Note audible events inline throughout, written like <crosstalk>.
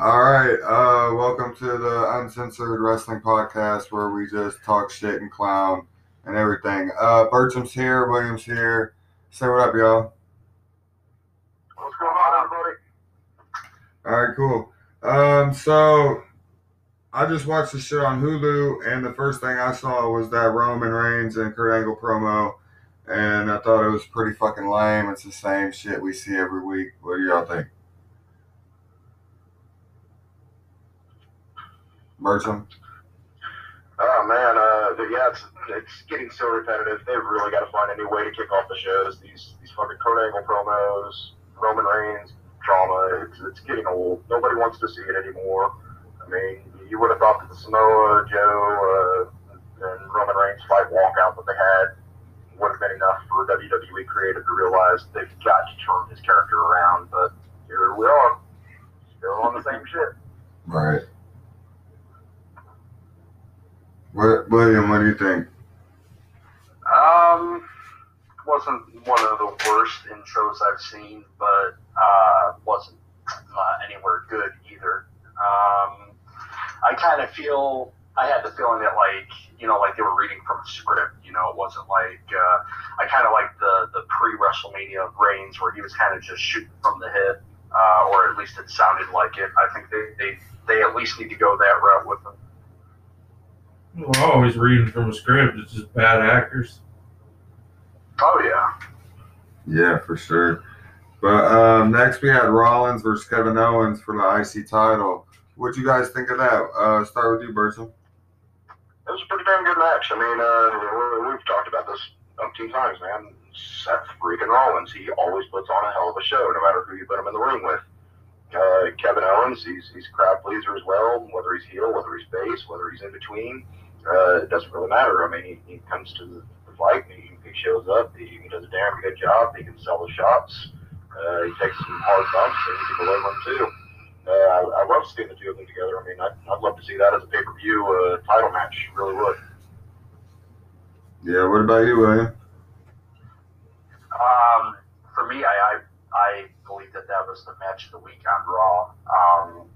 All right, uh, welcome to the Uncensored Wrestling Podcast where we just talk shit and clown and everything. Uh, Burcham's here, Williams here. Say what up, y'all. What's going on, everybody? All right, cool. Um, so I just watched the show on Hulu, and the first thing I saw was that Roman Reigns and Kurt Angle promo, and I thought it was pretty fucking lame. It's the same shit we see every week. What do y'all think? Burcham? Oh man, uh, yeah, it's it's getting so repetitive. They've really got to find a new way to kick off the shows. These these fucking Kurt Angle promos, Roman Reigns drama. It's it's getting old. Nobody wants to see it anymore. I mean, you would have thought that the Samoa Joe uh, and Roman Reigns fight walkout that they had would have been enough for WWE creative to realize they've got to turn his character around. But here we are, still on the same shit. Right. William, what do you think? Um, wasn't one of the worst intros I've seen, but uh, wasn't uh, anywhere good either. Um, I kind of feel I had the feeling that like you know like they were reading from a script. You know, it wasn't like uh, I kind of like the the pre WrestleMania Reigns where he was kind of just shooting from the hip, uh, or at least it sounded like it. I think they they they at least need to go that route with him. Well, always reading from a script. It's just bad actors. Oh yeah. Yeah, for sure. But um, next we had Rollins versus Kevin Owens for the IC title. What do you guys think of that? Uh, start with you, Burcham. It was a pretty damn good match. I mean, uh, we- we've talked about this umpteen times, man. Seth freaking Rollins, he always puts on a hell of a show, no matter who you put him in the ring with. Uh, Kevin Owens, he's he's a crowd pleaser as well. Whether he's heel, whether he's face, whether he's in between, uh, it doesn't really matter. I mean, he, he comes to the, the fight, and he, he shows up, he, he does a damn good job. He can sell the shots. Uh, he takes some hard bumps, and he can deliver them too. Uh, I, I love seeing the two of them together. I mean, I'd, I'd love to see that as a pay per view uh, title match. Really would. Yeah, what about you, William? Um, for me, I, I I believe that was the match of the week on Raw. Um,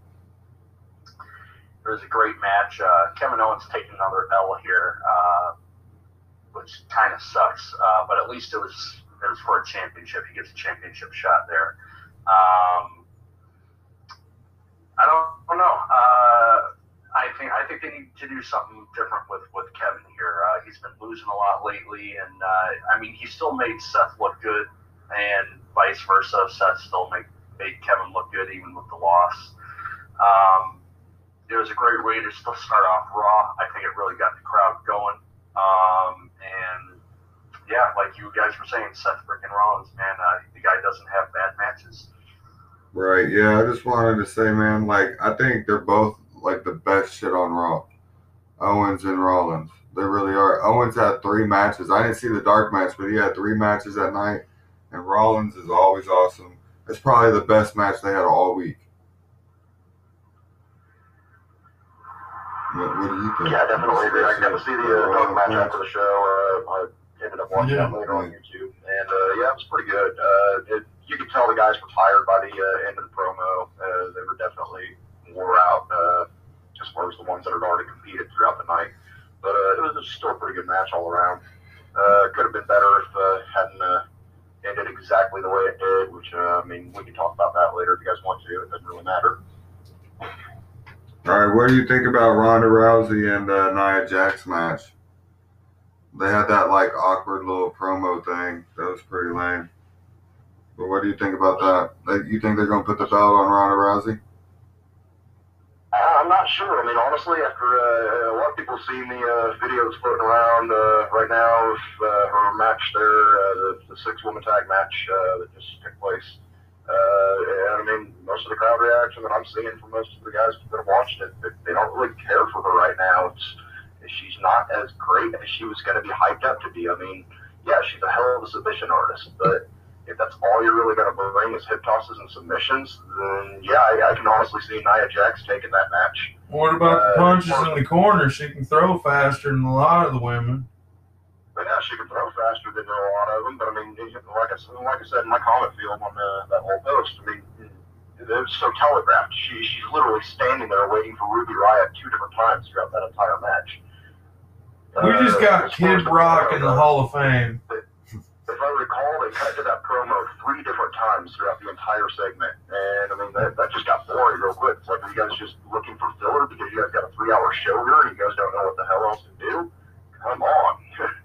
it was a great match. Uh, Kevin Owens taking another L here, uh, which kind of sucks. Uh, but at least it was it was for a championship. He gets a championship shot there. Um, I don't, I don't know. Uh, I think I think they need to do something different with with Kevin here. Uh, he's been losing a lot lately, and uh, I mean he still made Seth look good, and vice versa. Seth still made made Kevin look good even with the loss. Um, it was a great way to still start off Raw. I think it really got the crowd going. Um, and yeah, like you guys were saying, Seth freaking Rollins, man, uh, the guy doesn't have bad matches. Right, yeah, I just wanted to say, man, like, I think they're both, like, the best shit on Raw. Owens and Rollins. They really are. Owens had three matches. I didn't see the dark match, but he had three matches that night. And Rollins is always awesome. It's probably the best match they had all week. What, what do you think? Yeah, I definitely agree. I got to see the uh, dog match after the show. Uh, I ended up watching Yeah. that later on YouTube, and uh, yeah, it was pretty good. Uh, it, you could tell the guys were tired by the uh, end of the promo. Uh, they were definitely wore out, uh, as far as the ones that had already competed throughout the night. But uh, it was just still a pretty good match all around. Uh, could have been better if uh, hadn't uh, ended exactly the way it did. Which uh, I mean, we can talk about that later if you guys want to. It doesn't really matter. What do you think about Ronda Rousey and uh, Nia Jax match? They had that like awkward little promo thing. That was pretty lame. But what do you think about that? You think they're gonna put the belt on Ronda Rousey? I'm not sure. I mean, honestly, after uh, a lot of people seen the uh, videos floating around uh, right now of uh, her match there, uh, the, the six-woman tag match uh, that just took place. Uh, and I mean, most of the crowd reaction that I'm seeing from most of the guys that have watched it, they, they don't really care for her right now. It's she's not as great as she was going to be hyped up to be. I mean, yeah, she's a hell of a submission artist, but if that's all you're really going to bring is hip tosses and submissions, then yeah, I, I can honestly see Nia Jax taking that match. What about the Uh, punches in the corner? She can throw faster than a lot of the women. But yeah, she can throw faster than a lot of them. But I mean, like I, said- like I said in my comment field on uh, that whole post, I mean, it was so telegraphed. She she's literally standing there waiting for Ruby Riott two different times throughout that entire match. We just Uh, got far as Kid Rock in the Hall of Fame. If I recall, they cut to that promo three different times throughout the entire segment, and I mean that, that just got boring real quick. It's like are you guys just looking for filler because you guys got a three-hour show here and you guys don't know what the hell else to do. Come on. <laughs>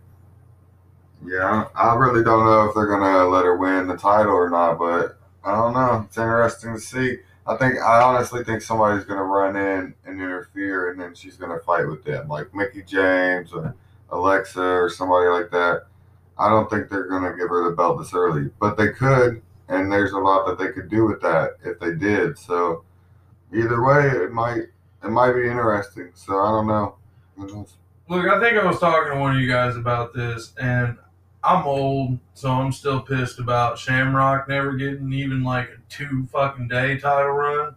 Yeah, I really don't know if they're gonna let her win the title or not, but I don't know. It's interesting to see. I think I honestly think somebody's gonna run in and interfere, and then she's gonna fight with them, like Mickie James or Alexa or somebody like that. I don't think they're gonna give her the belt this early, but they could, and there's a lot that they could do with that if they did. So either way, it might it might be interesting. So I don't know. Look, I think I was talking to one of you guys about this, and I'm old, so I'm still pissed about Shamrock never getting even like a two fucking day title run.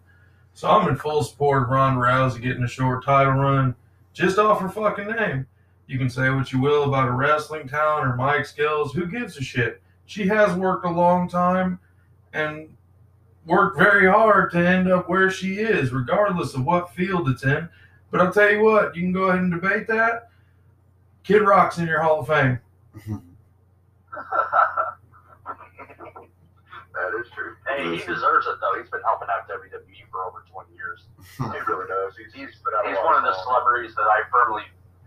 So I'm in full support of Ronda Rousey getting a short title run just off her fucking name. You can say what you will about her wrestling talent or mic skills. Who gives a shit? She has worked a long time and worked very hard to end up where she is, regardless of what field it's in. But I'll tell you what, you can go ahead and debate that. Kid Rock's in your Hall of Fame. <laughs> <laughs> that is true. hey, he deserves it though. He's been helping out WWE for over 20 years. He <laughs> really does. He's he's out He's one of the time. celebrities that I firmly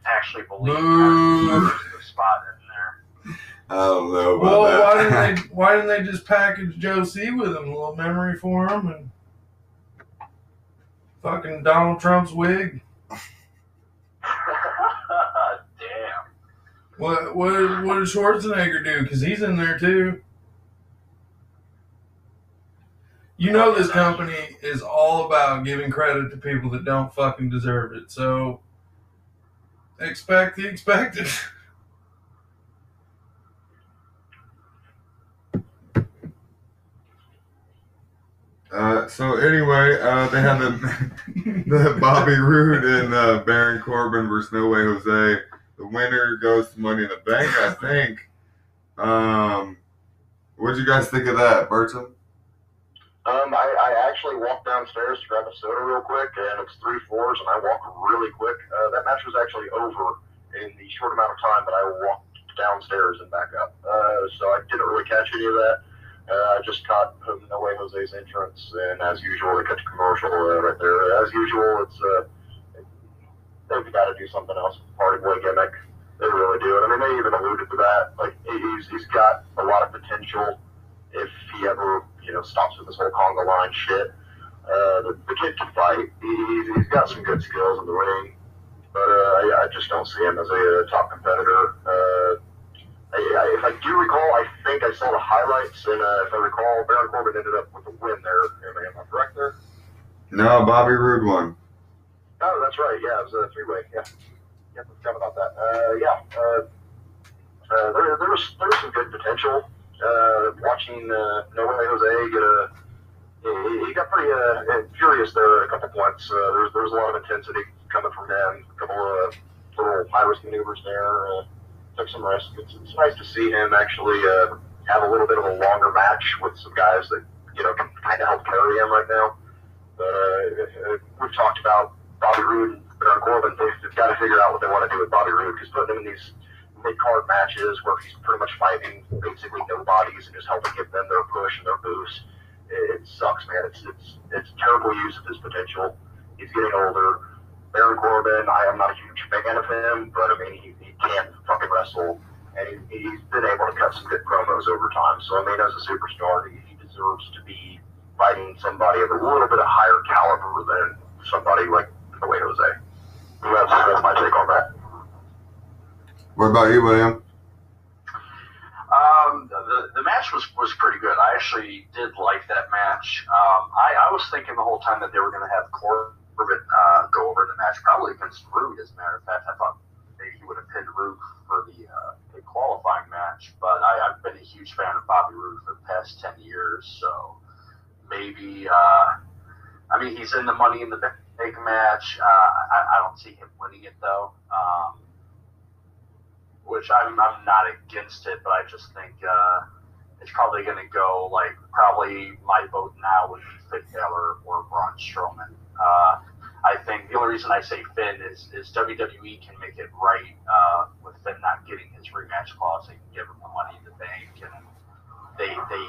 actually believe Boo. deserves the spot in there. I don't know about Well, that. why didn't they? <laughs> Why didn't they just package Joe C with him? A little memory for him and fucking Donald Trump's wig. Damn. What what what did Schwarzenegger do? Because he's in there too. You know this company is all about giving credit to people that don't fucking deserve it. So expect the expected. <laughs> Uh, so anyway, uh, they had the <laughs> the Bobby Roode and uh, Baron Corbin versus No Way Jose. The winner goes to Money in the Bank, I <laughs> think. Um, what'd you guys think of that, Burcham? Um, I, I actually walked downstairs to grab a soda real quick, and it's three floors, and I walked really quick. Uh, that match was actually over in the short amount of time that I walked downstairs and back up. Uh, so I didn't really catch any of that. Uh, I just caught um, No Way Jose's entrance, and as usual, they cut the commercial uh, right there. As usual, it's uh, they've got to do something else. Party boy gimmick. They really do. And I mean, they even alluded to that. Like he's he's got a lot of potential if he ever you know stops with this whole conga line shit. Uh, the, the kid can fight. He, he's, he's got some good skills in the ring, but uh, I, I just don't see him as a, uh top competitor. Uh, I, I, if I do recall, I think I saw the highlights, and uh, if I recall, Baron Corbin ended up with a win there. Am I correct there? No, Bobby Roode won. Oh, that's right. Yeah, it was a three-way. Yeah, yeah, I forgot about that. Uh, yeah, uh, uh, there, there was there was some good potential. Uh, watching uh, Jose get a, he, he got pretty uh, furious there at a couple points. Uh, there, was, there was a lot of intensity coming from him. A couple of little high-risk maneuvers there. Uh, took some risk. It's, it's nice to see him actually uh, have a little bit of a longer match with some guys that you know can kind of help carry him right now. But uh, we've talked about Bobby Roode Baron Corbin. They've, they've got to figure out what they want to do with Bobby Roode because putting him in these mid-card matches where he's pretty much fighting basically nobodies and just helping give them their push and their boost, it, it sucks, man. It's it's it's terrible use of his potential. He's getting older. Baron Corbin, I am not a huge fan of him, but I mean, he, he can fucking wrestle, and he, he's been able to cut some good promos over time. So, I mean, as a superstar, he, he deserves to be fighting somebody of a little bit of higher caliber than somebody like the way Jose. That's, that's my take on that. What about you, William? Um, the, the match was, was pretty good. I actually did like that match. Um, I, I was thinking the whole time that they were going to have Corbin uh, go over the match, probably against Roode, as a matter of fact. I thought maybe he would have pinned Roode for the, uh, the qualifying match, but I, I've been a huge fan of Bobby Roode for the past 10 years, so maybe, uh, I mean, he's in the Money in the Bank match. Uh, I, I don't see him winning it, though. Um, which I'm, I'm not against it, but I just think uh, it's probably going to go like probably my vote now would be Finn Balor or Braun Strowman. Uh, I think the only reason I say Finn is, is WWE can make it right uh, with Finn not getting his rematch clause. They can give him the money in the bank, and they they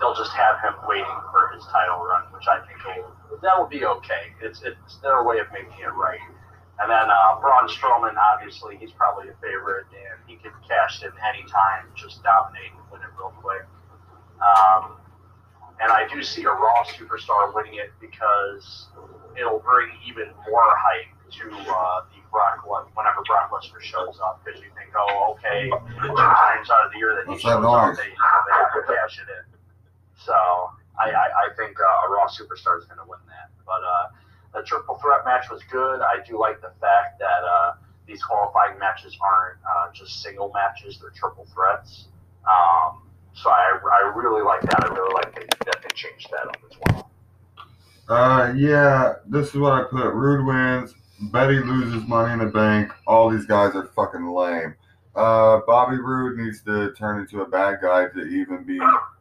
they'll just have him waiting for his title run, which I think will, that will be okay. It's it's their way of making it right. And then uh, Braun Strowman, obviously, he's probably a favorite, and he can cash in anytime, just dominate and win it real quick. Um, and I do see a Raw superstar winning it because it'll bring even more hype to uh, the Brock Lesnar whenever Brock Lesnar shows up. Because you think, oh, okay, two times out of the year that he What's shows that up, they, they have to cash it in. So I, I, I think uh, a Raw superstar is going to win that. But uh, the triple threat match was good. I do like the fact that uh, these qualifying matches aren't uh, just single matches; they're triple threats. Um, so I, I really like that. I really like that, they changed that up as well. Uh, yeah, this is what I put. Roode wins. Betty loses money in the bank. All these guys are fucking lame. Uh, Bobby Roode needs to turn into a bad guy to even be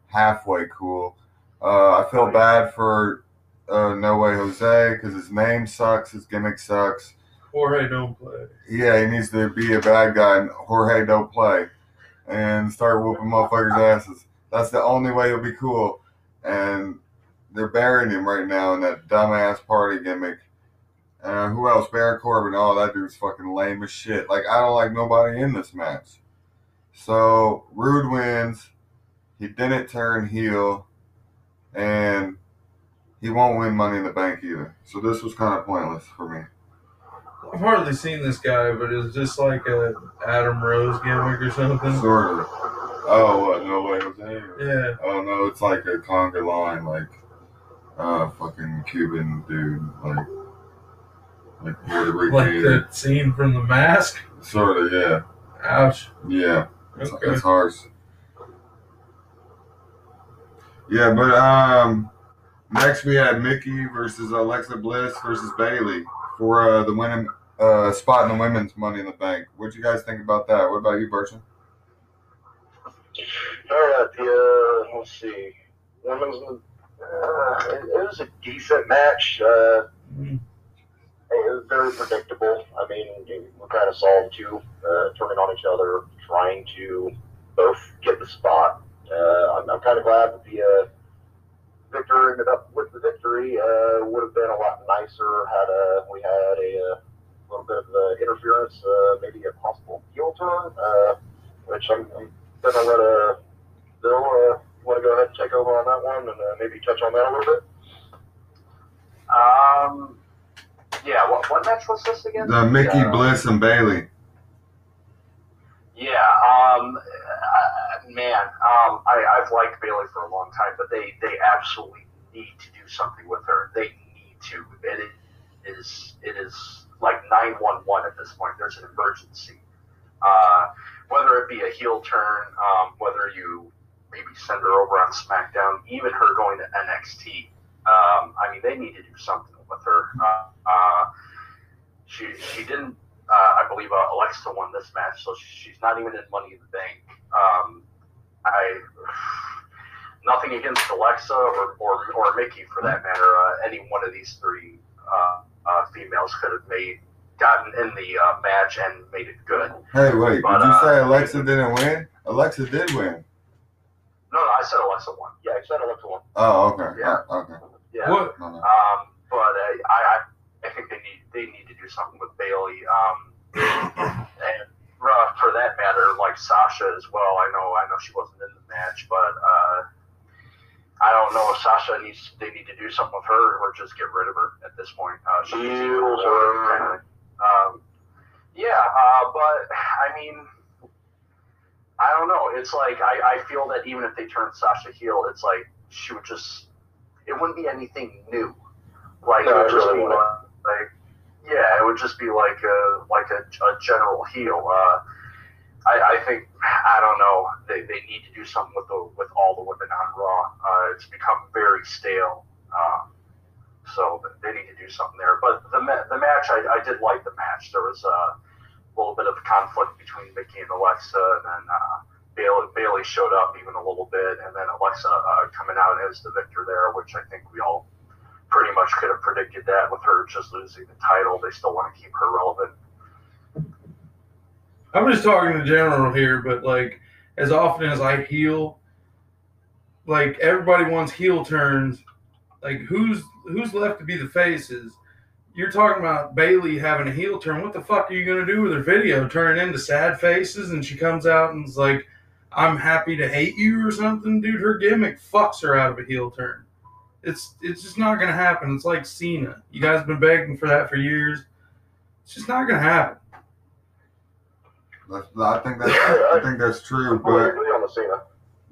halfway cool. Uh, I feel bad for uh, No Way Jose because his name sucks, his gimmick sucks. Jorge don't play. Yeah, he needs to be a bad guy and Jorge don't play and start whooping motherfuckers' asses. That's the only way he'll be cool. And they're burying him right now in that dumbass party gimmick. Uh, who else? Baron Corbin. Oh, that dude's fucking lame as shit. Like, I don't like nobody in this match. So, Roode wins. He didn't turn heel. And he won't win Money in the Bank either. So, this was kind of pointless for me. I've hardly seen this guy, but it's just like a Adam Rose gimmick or something. Sort of. Oh, what? No way, Jose? Yeah. Oh no, it's like a conga line, like uh, fucking Cuban dude, like like Puerto Rican. <laughs> Like the scene from The Mask. Sort of, yeah, Ouch. yeah. It's, Okay. it's harsh. Yeah, but um, next we had Mickie versus Alexa Bliss versus Bayley for uh, the winning uh, spot in the women's Money in the Bank. What'd you guys think about that? What about you, Burcham? All right, the uh, let's see, women's. Uh, it, it was a decent match. Uh, it was very predictable. I mean, we kind of saw the two uh, turning on each other, trying to both get the spot. Uh, I'm, I'm kind of glad that the uh, victor ended up with the victory. Uh, would have been a lot nicer had uh, we had a, uh little bit of uh, interference, uh, maybe a possible heel turn, uh, which I'm, I'm gonna let uh, Bill uh, want to go ahead and take over on that one and uh, maybe touch on that a little bit. Um, yeah. What what match was this again? The Mickie Yeah. Bliss and Bayley. Yeah, um, uh, man, um, I, I've liked Bayley for a long time, but they, they absolutely need to do something with her. They need to. And It is it is like nine one one at this point. There's an emergency. Uh, whether it be a heel turn, um, whether you maybe send her over on SmackDown, even her going to NXT. Um, I mean, they need to do something with her. Uh, uh, she she didn't uh, I believe uh, Alexa won this match, so she's not even in Money in the Bank. Um, I nothing against Alexa or, or, or Mickie for that matter. Uh, any one of these three uh, uh, females could have made gotten in the uh, match and made it good. Hey, wait, But, did you uh, say Alexa didn't win? Alexa did win. No, no, I said Alexa won. Yeah, I said Alexa won. Oh, okay. Yeah. Oh, okay. Yeah. What? No, no. Um, but uh, I, I I think they need they need to do something with Bayley. Um, <coughs> and uh, for that matter, like Sasha as well. I know I know she wasn't in the match, but uh, I don't know if Sasha needs they need to do something with her or just get rid of her at this point. Uh, she needs to be Heels rewarded, or- um, yeah, uh, but I mean. I don't know. It's like I, I feel that even if they turn Sasha heel, it's like she would just it wouldn't be anything new. Like No, it would just really be like yeah, it would just be like a like a, a general heel. Uh, I, I think I don't know. They, they need to do something with the with all the women on Raw. Uh, it's become very stale. Um, so they need to do something there. But the ma- the match, I, I did like the match. There was a little bit of conflict between Mickie and Alexa, and then uh, Bayley, Bayley showed up even a little bit, and then Alexa uh, coming out as the victor there, which I think we all pretty much could have predicted that with her just losing the title. They still want to keep her relevant. I'm just talking in general here, but like as often as I heal, like everybody wants heel turns. Like who's who's left to be the faces? You're talking about Bayley having a heel turn. What the fuck are you gonna do with her video? Turn into sad faces and she comes out and is like, I'm happy to hate you or something, dude. Her gimmick fucks her out of a heel turn. It's it's just not gonna happen. It's like Cena. You guys have been begging for that for years. It's just not gonna happen. That's, I think that's I think that's I true, fully but agree on the Cena.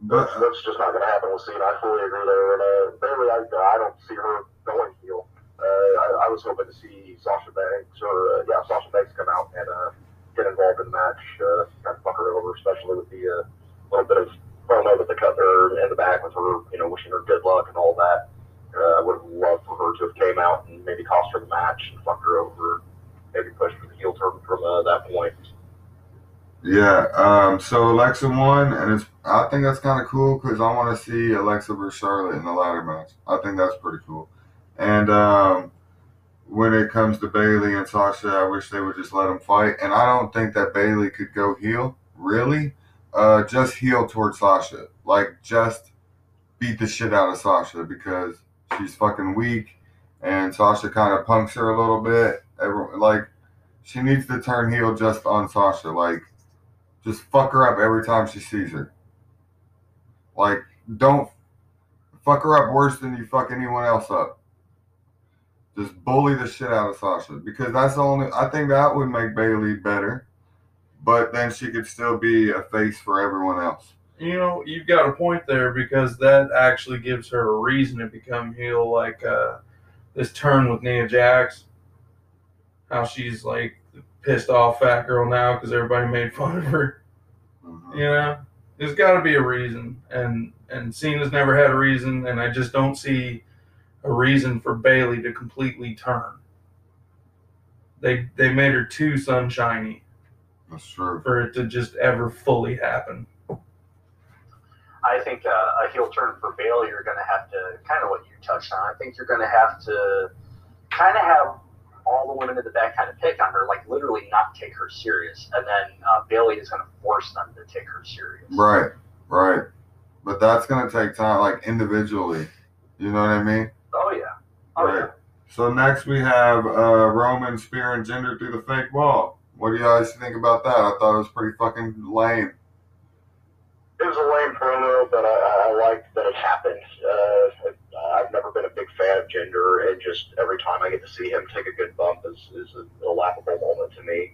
but That's, that's just not going to happen with Cena. I fully agree there. And uh, Bayley, I, I don't see her going heel. Uh, I, I was hoping to see Sasha Banks or uh, yeah, Sasha Banks come out and uh, get involved in the match, uh, kind of fuck her over, especially with the uh, little bit of promo that they cut her in the back with her, you know, wishing her good luck and all that. Uh, I would have loved for her to have came out and maybe cost her the match and fucked her over, maybe pushed for the heel turn from uh, that point. yeah. Um. So Alexa won, and it's I think that's kind of cool because I want to see Alexa versus Charlotte in the ladder match. I think that's pretty cool. And um, when it comes to Bayley and Sasha, I wish they would just let them fight. And I don't think that Bayley could go heel, really. Uh, just heel towards Sasha, like just beat the shit out of Sasha because she's fucking weak, and Sasha kind of punks her a little bit. Everyone, like she needs to turn heel just on Sasha, like just fuck her up every time she sees her. Like don't fuck her up worse than you fuck anyone else up. Just bully the shit out of Sasha because that's the only. I think that would make Bayley better, but then she could still be a face for everyone else. You know, you've got a point there because that actually gives her a reason to become heel. Like uh, this turn with Nia Jax, how she's like pissed off fat girl now because everybody made fun of her. Mhm. You know, there's got to be a reason, and and Cena's never had a reason, and I just don't see a reason for Bayley to completely turn. They they made her too sunshiny That's true. for it to just ever fully happen. I think uh, a heel turn for Bayley, you're going to have to kind of what you touched on. I think you're going to have to kind of have all the women in the back kind of pick on her, like literally not take her serious, and then uh, Bayley is going to force them to take her serious. Right, right. But that's gonna take time, like individually. You know what I mean? Oh yeah. Oh Right. yeah. So next we have uh, Roman and Jinder through the fake wall. What do you guys think about that? I thought it was pretty fucking lame. It was a lame promo, but I, I liked that it happened. Uh, I've never been a big fan of Jinder, and just every time I get to see him take a good bump is, is a, a laughable moment to me.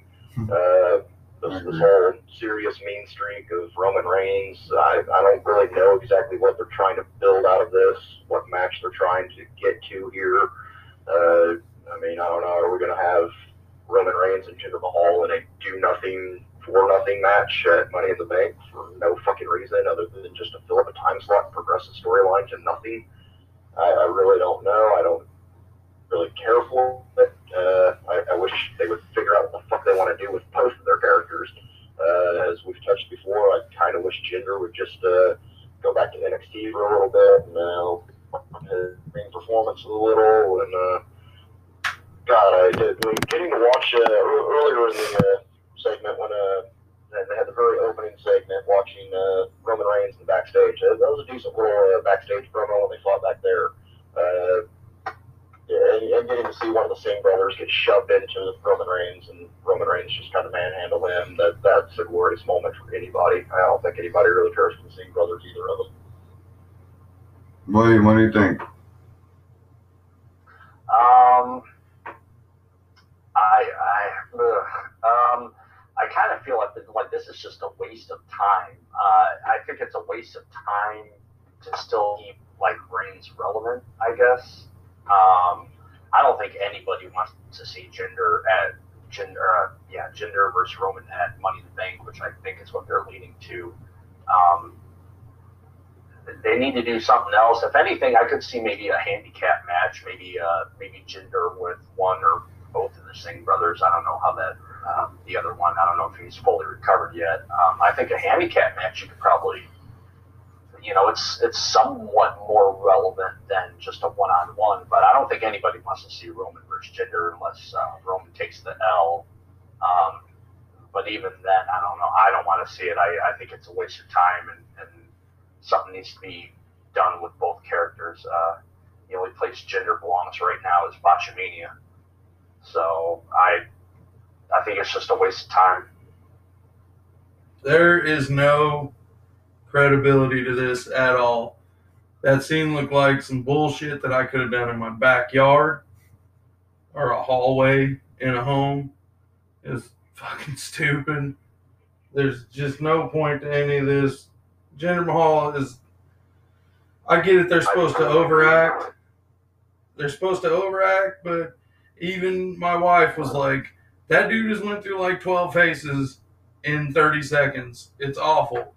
Uh, this, this whole serious mean streak of Roman Reigns, I, I don't really know exactly what they're trying to build out of this, what match they're trying to get to here. Uh, I mean, I don't know. Are we going to have Roman Reigns and Jinder Mahal in a do nothing for nothing match at Money in the Bank for no fucking reason other than just to fill up a time slot and progress the storyline to nothing? I, I really don't know. I don't really care for it. Uh, I, I wish they would figure out what the fuck they want to do with both of their characters. Uh, as we've touched before, I kind of wish Jinder would just uh, go back to NXT for a little bit and uh, his ring performance a little. And uh, God, I did getting to watch uh, earlier in the uh, segment when uh, they- they had the very opening segment watching uh, Roman Reigns in the backstage. Uh, that was a decent little uh, backstage promo when they fought back there. Uh, yeah, and, and getting to see one of the Singh brothers get shoved into Roman Reigns and Roman Reigns just kind of manhandle him. That that's a glorious moment for anybody. I don't think anybody really cares for the Singh brothers either of them. What do you, what do you think? Um, I, I, ugh, um, I kind of feel like, like this is just a waste of time. Uh, I think it's a waste of time to still keep like Reigns relevant. I guess. Um, I don't think anybody wants to see Jinder at Jinder, uh, yeah, Jinder versus Roman at Money in the Bank, which I think is what they're leading to. Um, they need to do something else. If anything, I could see maybe a handicap match, maybe uh, maybe Jinder with one or both of the Singh brothers. I don't know how that Um, the other one, I don't know if he's fully recovered yet. Um, I think a handicap match you could probably, you know, it's it's somewhat more relevant than just a one-on-one. But I don't think anybody wants to see Roman versus Jinder unless uh, Roman takes the L. Um, but even then, I don't know. I don't want to see it. I, I think it's a waste of time, and, and something needs to be done with both characters. Uh, the only place Jinder belongs right now is Botchamania. So I I think it's just a waste of time. There is no credibility to this at all. That scene looked like some bullshit that I could have done in my backyard or a hallway in a home. It's fucking stupid. There's just no point to any of this. Jinder Mahal is. I get it, they're supposed to overact. They're supposed to overact, but even my wife was like, that dude just went through like 12 faces in 30 seconds. It's awful.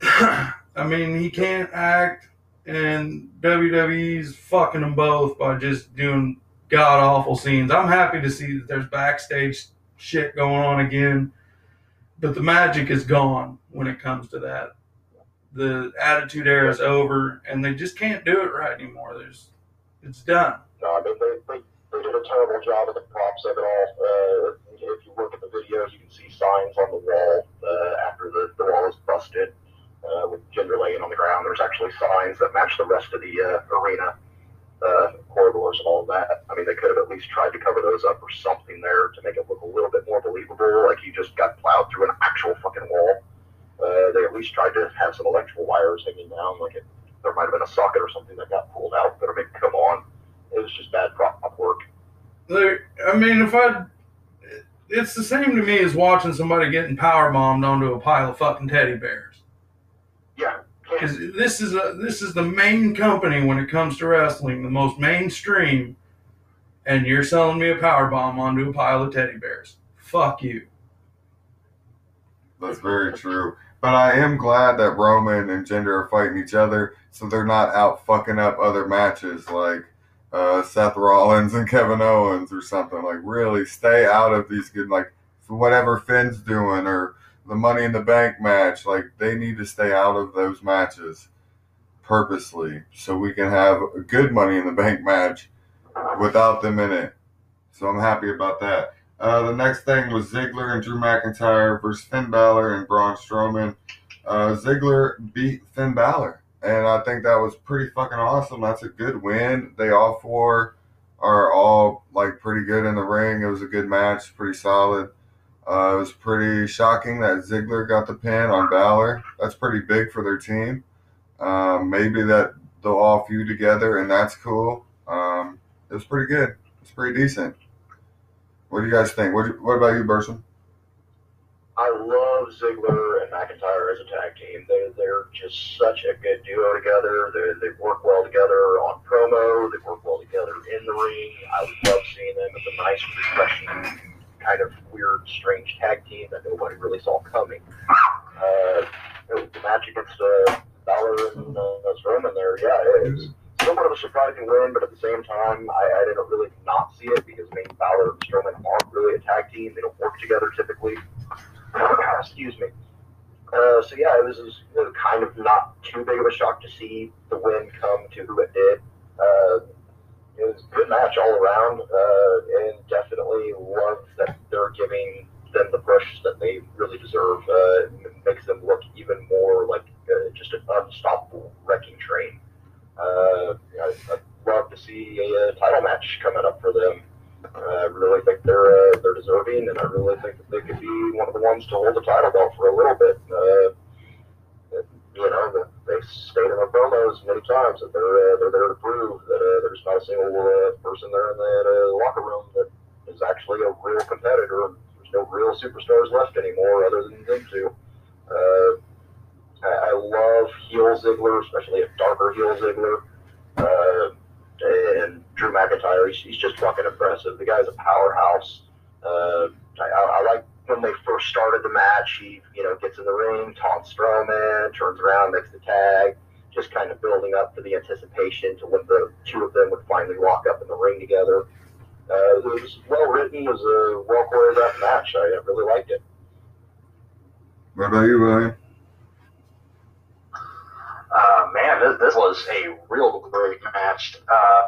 <clears throat> I mean, he can't act, and WWE's fucking them both by just doing god awful scenes. I'm happy to see that there's backstage shit going on again, but the magic is gone when it comes to that. The attitude era is over, and they just can't do it right anymore. There's, it's done. No, they, they, they did a terrible job of the props of it all. Uh, if you look at the videos, you can see signs on the wall uh, after the, the wall is busted uh, with Jinder laying on the ground. There's actually signs that match the rest of the uh, arena uh, corridors and all that. I mean, they could have at least tried to cover those up or something there to make it look a little bit more believable, like you just got plowed through an actual fucking wall. Uh, they at least tried to have some electrical wires hanging down, like it, there might have been a socket or something that got pulled out. But I mean, come on, it was just bad prop work. There, I mean, if I, it's the same to me as watching somebody getting power bombed onto a pile of fucking teddy bears. Yeah, Because this is a this is the main company when it comes to wrestling, the most mainstream, and you're selling me a power bomb onto a pile of teddy bears. Fuck you. That's very true. But I am glad that Roman and Jinder are fighting each other, so they're not out fucking up other matches like uh, Seth Rollins and Kevin Owens or something. Like, really stay out of these good, like whatever Finn's doing or the Money in the Bank match. Like, they need to stay out of those matches purposely so we can have a good Money in the Bank match without them in it. So I'm happy about that. Uh, the next thing was Ziggler and Drew McIntyre versus Finn Balor and Braun Strowman. Uh, Ziggler beat Finn Balor, and I think that was pretty fucking awesome. That's a good win. They all four are all like pretty good in the ring. It was a good match, pretty solid. Uh, it was pretty shocking that Ziggler got the pin on Balor. That's pretty big for their team. Um, maybe that they'll all feud together, and that's cool. Um, it was pretty good. It's pretty decent. What do you guys think? What, what about you, Burcham? I love Ziggler and McIntyre as a tag team. They're, they're just such a good duo together. They, they work well together on promo. They work well together in the ring. I love seeing them as a nice, refreshing, kind of weird, strange tag team that nobody really saw coming. Uh, the match against uh, Balor and uh, Strowman there, yeah, it was somewhat of a surprising win, but at the same time, I, I didn't really not see it because I mean, Balor and Strowman aren't really a tag team. They don't work together typically. <coughs> Excuse me. Uh, so yeah, it was, it was kind of not too big of a shock to see the win come to who it did. Uh, it was a good match all around, uh, and definitely love that they're giving them the push that they really deserve. Uh, it makes them look even more like uh, just an unstoppable wrecking train. Uh, I, I'd love to see a, uh title match coming up for them. I really think they're uh, they're deserving, and I really think that they could be one of the ones to hold the title belt for a little bit. Uh, you know, they stated in their promos many times that they're uh, they're there to prove that uh, there's not a single uh, person there in that uh, locker room that is actually a real competitor. There's no real superstars left anymore, other than them two. Uh, I, love heel Ziggler, especially a darker heel Ziggler. Uh, Drew McIntyre, he's, he's just fucking impressive. The guy's a powerhouse. Uh, I, I, I like when they first started the match. He, you know, gets in the ring, taunts Strowman, turns around, makes the tag, just kind of building up to the anticipation to when the two of them would finally walk up in the ring together. Uh, it was well written. It was a well choreographed match. I really liked it. What about you, William? Uh, man, this, this was a real great match. Uh,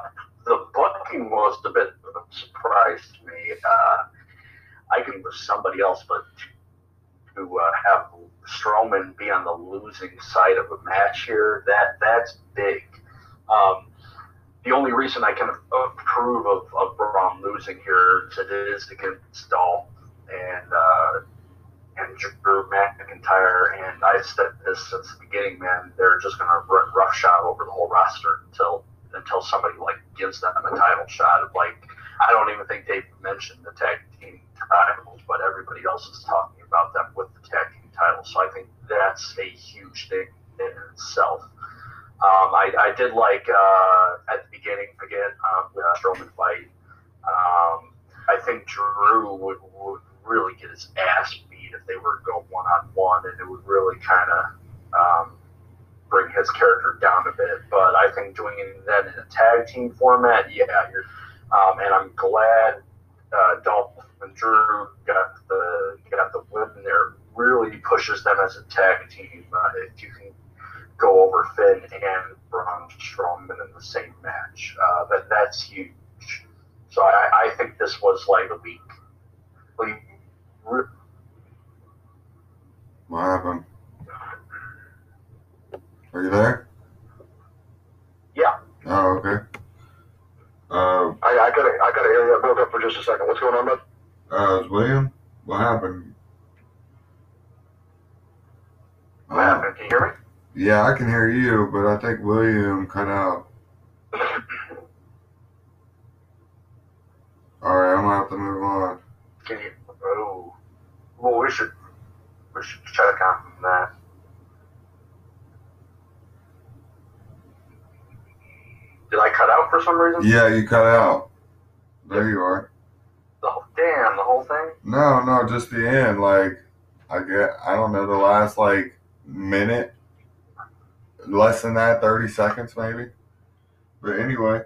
the booking was a bit a me. Uh, I can with somebody else, but to uh, have Strowman be on the losing side of a match here, that that's big. Um, the only reason I can approve of, of Braun losing here is it is against Dolph and uh, and Drew McIntyre. And I said this since the beginning, man. They're just going to run roughshod over the whole roster until until somebody like gives them a title shot. Of like I don't even think they've mentioned the tag team titles, but everybody else is talking about them with the tag team titles. So I think that's a huge thing in itself. Um, I, I did like uh, at the beginning again um, the Strowman fight. Um, I think Drew would, would really get his ass beat if they were to go one on one, and it would really kind of um, bring his character down a bit. But I think doing that in a tag team format, yeah, um, and I'm glad uh, Dolph and Drew got the got the win there. Really pushes them as a tag team. Uh, if you can go over Finn and Braun Strowman in the same match. Uh, that that's huge. So I, I think this was like a week. Like, What happened? Are you there? Yeah. Oh, okay. Uh, I, I gotta I gotta hear you. I broke up for just a second. What's going on, bud? uh, William? What happened? what happened? Can you hear me? Yeah, I can hear you, but I think William cut out. <laughs> All right, I'm gonna have to move on. Can you? Oh, well, we should we should check on that. Did I cut out for some reason? Yeah, you cut out. There you are. The whole, damn, the whole thing. No, no, just the end. Like, I get, I don't know, the last like minute, less than that, thirty seconds maybe. But anyway,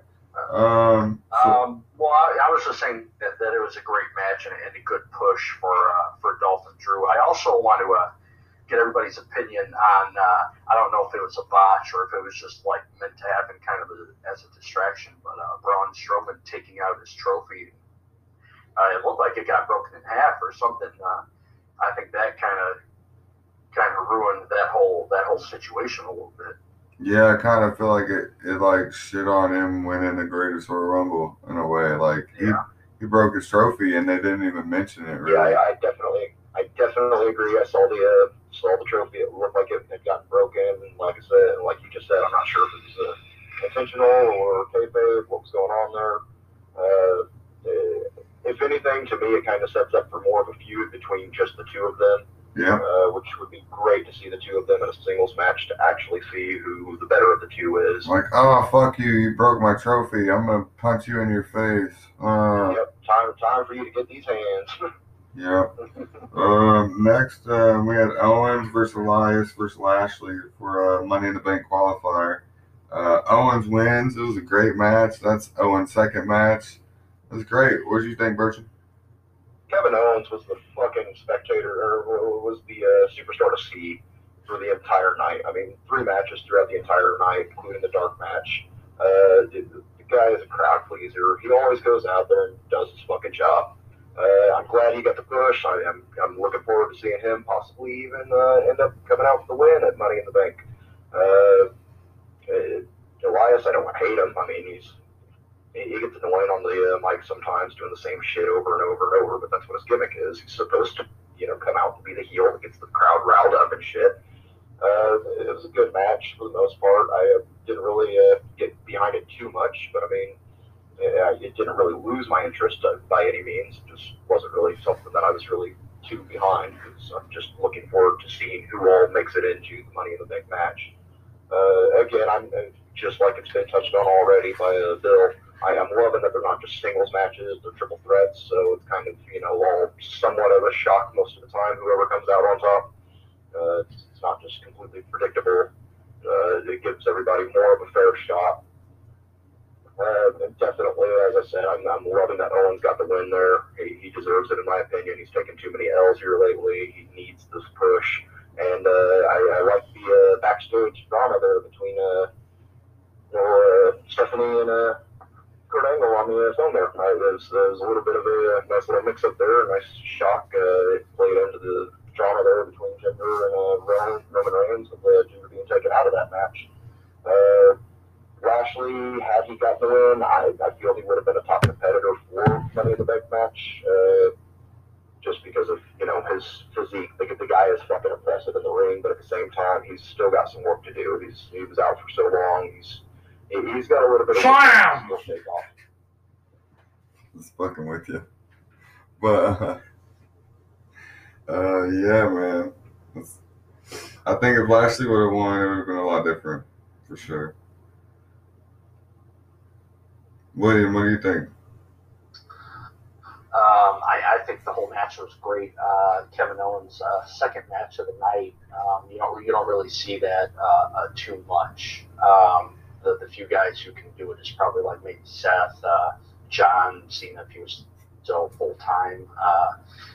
um, so- Um, well, I, I was just saying that, that it was a great match and, and a good push for uh, for Dolph and Drew. I also want to uh, get everybody's opinion on. Uh, I don't know if it was a botch or if it was just like meant to happen, kind of a, as a distraction. But uh, Braun Strowman taking out his trophy, uh, it looked like it got broken in half or something. Uh, I think that kind of kind of ruined that whole that whole situation a little bit. yeah, I kind of feel like it, it like shit on him winning the greatest Royal Rumble in a way. Like, he, Yeah. he broke his trophy and they didn't even mention it. Really. Yeah, I, I definitely, I definitely agree. I saw the, uh, saw the trophy. It looked like it had gotten broken. Like I said, like you just said, I'm not sure if it was uh, intentional or kayfabe. What was going on there? Uh, uh, if anything, to me, it kind of sets up for more of a feud between just the two of them, yeah. uh, which would be great to see the two of them in a singles match to actually see who the better of the two is. Like, oh fuck you! You broke my trophy. I'm gonna punch you in your face. Uh, Yep, time, time for you to get these hands. <laughs> yeah. Um, next, uh, we had Owens versus Elias versus Lashley for uh, Money in the Bank qualifier. Uh, Owens wins. It was a great match. That's Owens' second match. Was great. What did you think, Burcham? Kevin Owens was the fucking spectator, or was the uh, superstar to see for the entire night. I mean, three matches throughout the entire night, including the dark match. The guy is a crowd pleaser. He always goes out there and does his fucking job. Uh, I'm glad he got the push. I am. I'm looking forward to seeing him possibly even uh, end up coming out with the win at Money in the Bank. Uh, uh, Elias, I don't hate him. I mean, he's he gets annoying on the uh, mic sometimes, doing the same shit over and over and over. But that's what his gimmick is. He's supposed to, you know, come out and be the heel that gets the crowd riled up and shit. Uh, it was a good match for the most part. I didn't really get behind it too much, but I mean, it didn't really lose my interest uh, by any means. It just wasn't really something that I was really too behind because I'm just looking forward to seeing who all makes it into the Money in the Bank match. Uh, again, I'm uh, just like it's been touched on already by uh, Bill. I am loving that they're not just singles matches; they're triple threats. So it's kind of you know all somewhat of a shock most of the time. Whoever comes out on top, uh, it's, it's not just completely predictable. Uh, it gives everybody more of a fair shot. Uh, definitely, as I said, I'm, I'm loving that Owens got the win there. He, he deserves it, in my opinion. He's taken too many L's here lately. He needs this push. And uh, I, I like the uh, backstage drama there between uh, you know, uh, Stephanie and uh, Kurt Angle on the uh, phone there. Uh, there's, there's a little bit of a uh, nice little mix up there, a nice shock. Uh, it played into the drama there between Jinder and uh, Roman, Roman Reigns, with uh, Jinder being taken out of that match. Uh, Lashley, had he gotten the win, I, I feel he would have been a top competitor for Money in the Bank match. Uh, just because of you know his physique, the, the guy is fucking impressive in the ring, but at the same time, he's still got some work to do. He's he was out for so long. He's he- he's got a little bit of Slam! still shake off. Just fucking with you. But uh, <laughs> uh yeah, man. It's- I think if Lashley would have won, it would have been a lot different, for sure. William, what do you think? Um, I, I think the whole match was great. Uh, Kevin Owens' uh, second match of the night. Um, you don't you don't really see that uh, uh, too much. Um, the, the few guys who can do it is probably like maybe Seth, uh, John Cena if he was still full time. Uh,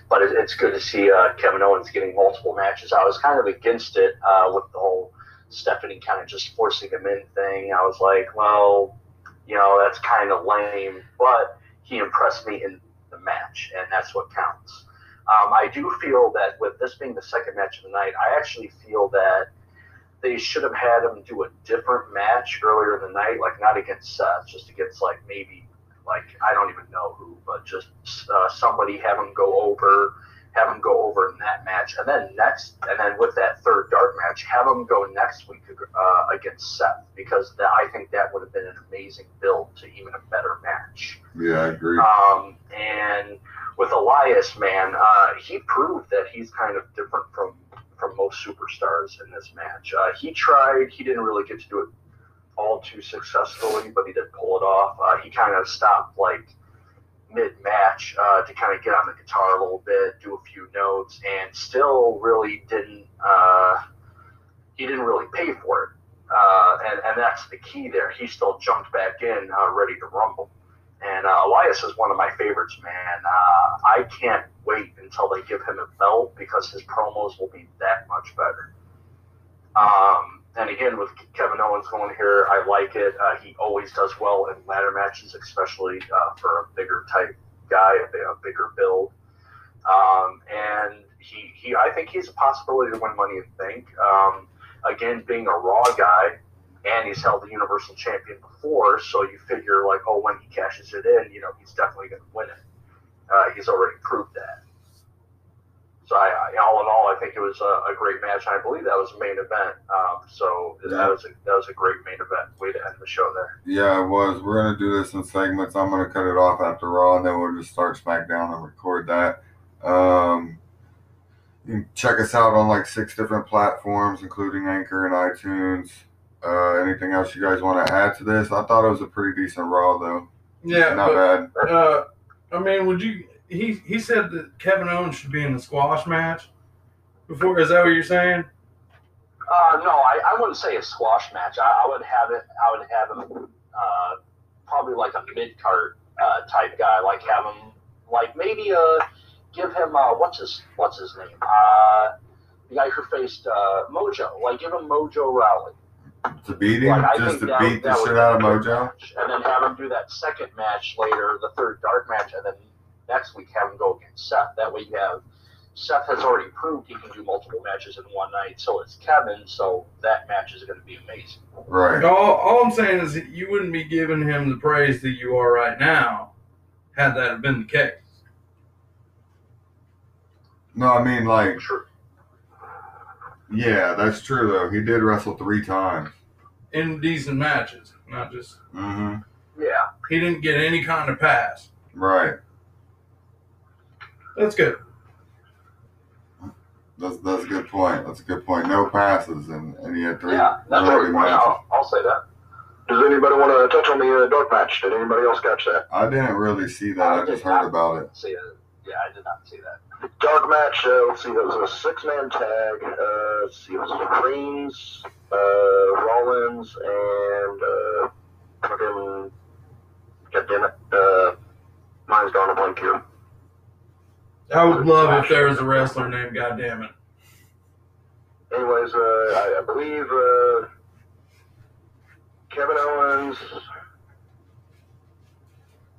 but it, it's good to see Kevin Owens getting multiple matches. I was kind of against it with the whole Stephanie kind of just forcing him in thing. I was like, well, you know, that's kind of lame. But he impressed me in the match, and that's what counts. Um, I do feel that with this being the second match of the night, I actually feel that they should have had him do a different match earlier in the night, like not against Seth, just against like maybe like I don't even know who, but just uh, somebody have him go over, have him go over in that match, and then next, and then with that third dark match, have him go next week uh, against Seth because that, I think that would have been an amazing build to even a better match. Yeah, I agree. Um, and with Elias, man, uh, he proved that he's kind of different from from most superstars in this match. Uh, he tried, he didn't really get to do it all too successfully, but he did pull it off. Uh, he kind of stopped like mid match uh, to kind of get on the guitar a little bit, do a few notes, and still really didn't. Uh, he didn't really pay for it, uh, and and that's the key there. He still jumped back in, uh, ready to rumble. And uh, Elias is one of my favorites, man. Uh, I can't wait until they give him a belt because his promos will be that much better. Um, and again, with Kevin Owens going here, I like it. Uh, he always does well in ladder matches, especially uh, for a bigger type guy, a, bigger build. Um, and he, he, I think he's a possibility to win Money in Bank. Um, again, being a Raw guy, and he's held the Universal Champion before, so you figure like, oh, when he cashes it in, you know, he's definitely going to win it. Uh, he's already proved that. So I, I, all in all, I think it was a, a great match, I believe that was a main event. Um, so Yeah. that was a that was a great main event. Way to end the show there. Yeah, it was. We're gonna do this in segments. I'm gonna cut it off after Raw, and then we'll just start SmackDown and record that. Um, you can check us out on like six different platforms, including Anchor and iTunes. Uh, anything else you guys want to add to this? I thought it was a pretty decent Raw, though. Yeah, Not but, bad. uh, I mean, would you? He he said that Kevin Owens should be in the squash match. Before is that what you're saying? Uh, no, I, I wouldn't say a squash match. I, I would have it. I would have him uh, probably like a mid card uh, type guy. Like have him like maybe uh give him uh, what's his what's his name? Uh, the guy who faced uh, Mojo. Like give him Mojo Rawley. To beat him, Like, just to that- beat the that would shit out of Mojo. match. And then have him do that second match later, the third dark match, and then next week have him go against Seth. That way you have Seth has already proved he can do multiple matches in one night. So it's Kevin. So that match is going to be amazing. Right. All, all I'm saying is that you wouldn't be giving him the praise that you are right now, had that have been the case. No, I mean like, Sure. yeah, that's true though. He did wrestle three times. In decent matches, not just Mm-hmm. Yeah. he didn't get any kind of pass. Right. That's good. That's that's a good point. That's a good point. No passes, and, and he had three Yeah. That's really what good we want. matches. I'll, I'll say that. Does anybody want to touch on the uh, dark match? Did anybody else catch that? I didn't really see that. I just heard about it. See that? Yeah, I did not see that. The dark match, uh, let's see, that was a six man tag. Uh, let's see, it was the Creams, uh, Rollins, and uh, fucking God damn it. Uh, mine's gone a blank here. I would love if there was a wrestler named Goddammit. Anyways, uh, I, I believe uh, Kevin Owens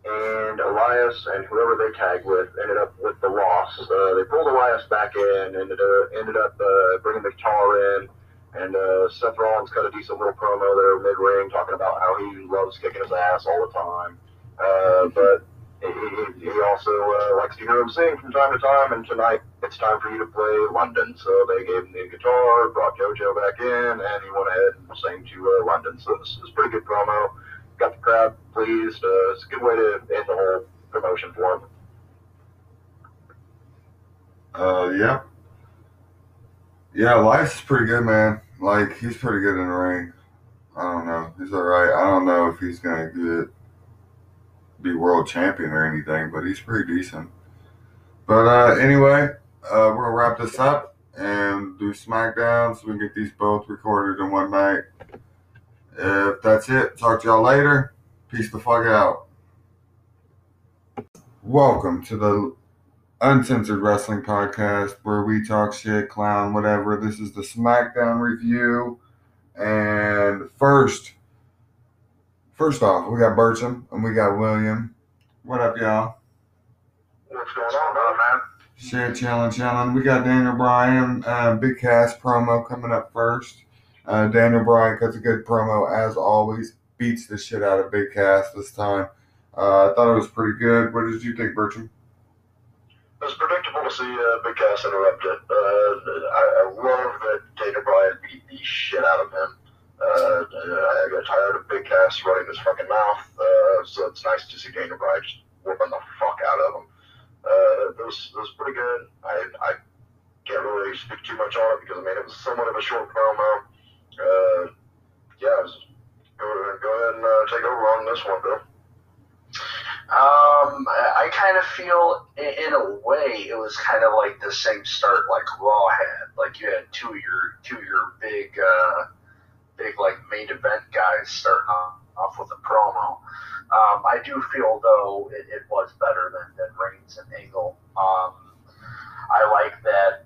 and Elias and whoever they tagged with ended up with the loss. Uh, they pulled Elias back in, ended up, ended up uh, bringing the guitar in, and uh, Seth Rollins cut a decent little promo there mid ring talking about how he loves kicking his ass all the time. Uh, but he, he, also uh, likes to hear him sing from time to time, and tonight it's time for you to play London. So they gave him the guitar, brought JoJo back in, and he went ahead and sang to uh, London. So this is a pretty good promo. Got the crowd pleased. Uh, it's a good way to end the whole promotion for him. Uh, yeah. Yeah, is pretty good, man. Like, he's pretty good in the ring. I don't know. He's all right. I don't know if he's to get be world champion or anything, but he's pretty decent. But uh, anyway, uh, we're to wrap this up and do SmackDown so we can get these both recorded in one night. If that's it, talk to y'all later. Peace the fuck out. Welcome to the Uncensored Wrestling Podcast where we talk shit, clown, whatever. This is the SmackDown review. And first, first off, we got Burcham and we got William. What up, y'all? What's going on, man? Shit, chilling, chilling. We got Daniel Bryan, uh, Big Cass promo coming up first. Uh, Daniel Bryan cuts a good promo as always. Beats the shit out of Big Cass this time. Uh, I thought it was pretty good. What did you think, Burcham? It was predictable to see uh, Big Cass interrupted. Uh, I, I love that Daniel Bryan beat the shit out of him. Uh, I got tired of Big Cass running his fucking mouth, uh, so it's nice to see Daniel Bryan just whooping the fuck out of him. Uh, it, was, it was pretty good. I, I can't really speak too much on it because I mean it was somewhat of a short promo. Uh, yeah, was, go, go ahead and uh, take over on this one, Bill. Um, I, kind of feel, in, in a way, it was kind of like the same start like Raw had. Like you had two of your two of your big, uh, big like main event guys starting off, off with a promo. Um, I do feel though it, it was better than, than Reigns and Angle. Um, I like that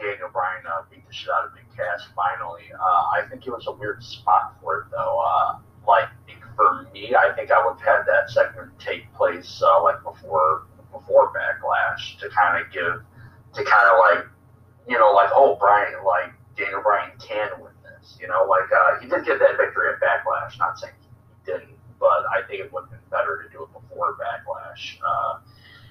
Daniel Bryan uh, beat the shit out of Big Cass finally. Uh, I think it was a weird spot for it though. Uh, like for me, I think I would have had that segment take place uh, like before before Backlash to kind of give to kind of like you know like oh Bryan like Daniel Bryan can win you know like uh, he did get that victory at Backlash. Not saying he didn't, but I think it would have been better to do it before Backlash. Uh,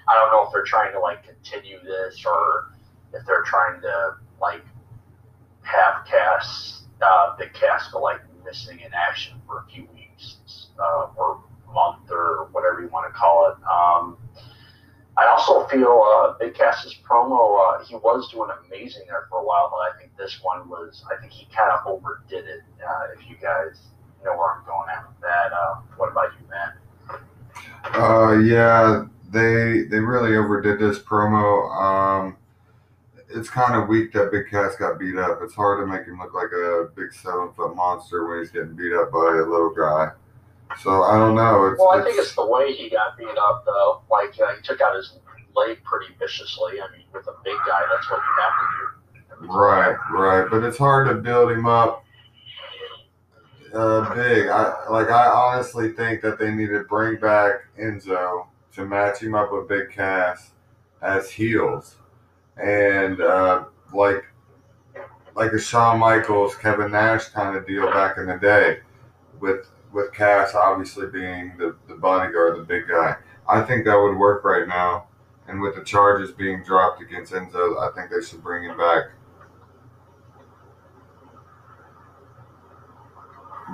I don't know if they're trying to like continue this or if they're trying to like have Cass uh, Big Cass go like missing in action for a few weeks uh, or month or whatever you want to call it. Um, I also feel uh, Big Cass's promo, uh, he was doing amazing there for a while, but I think this one was, I think he kind of overdid it. Uh, if you guys know where I'm going at with that. Uh, what about you, Matt? Uh, yeah, they they really overdid this promo. Um, it's kind of weak that Big Cass got beat up. It's hard to make him look like a big seven foot monster when he's getting beat up by a little guy. So I don't know. It's, Well, I it's, think it's the way he got beat up, though. Like, uh, he took out his leg pretty viciously. I mean, with a big guy, that's what you have to do. right, right. But it's hard to build him up uh, big. I like. I honestly think that they need to bring back Enzo to match him up with Big Cass as heels, and uh, like like a Shawn Michaels, Kevin Nash kind of deal back in the day, with with Cass obviously being the the bodyguard, the big guy. I think that would work right now. And with the charges being dropped against Enzo, I think they should bring him back.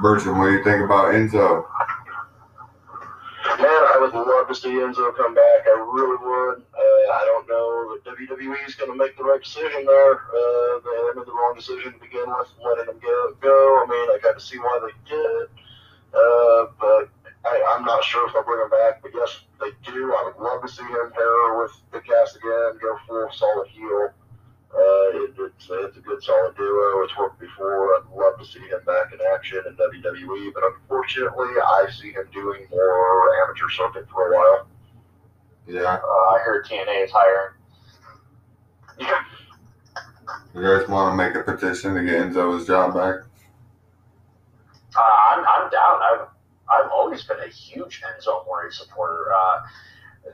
Burcham, what do you think about Enzo? Man, I would love to see Enzo come back. I really would. Uh, I don't know that WWE is going to make the right decision there. Uh, they made the wrong decision to begin with, letting him go. I mean, I kind of see why they did. Uh, but I, I'm not sure if they'll bring him back. But yes, they do. I would love to see him pair with the Cass again, go full solid heel. Uh, it, it's, it's a good solid duo. It's worked before. I'd love to see him back in action in WWE, but unfortunately, I see him doing more amateur circuit for a while. Yeah. Uh, I heard TNA is hiring. Yeah. You guys want to make a petition to get Enzo his job back? I'm, I'm down. I've I've always been a huge Enzo Amore supporter. Uh,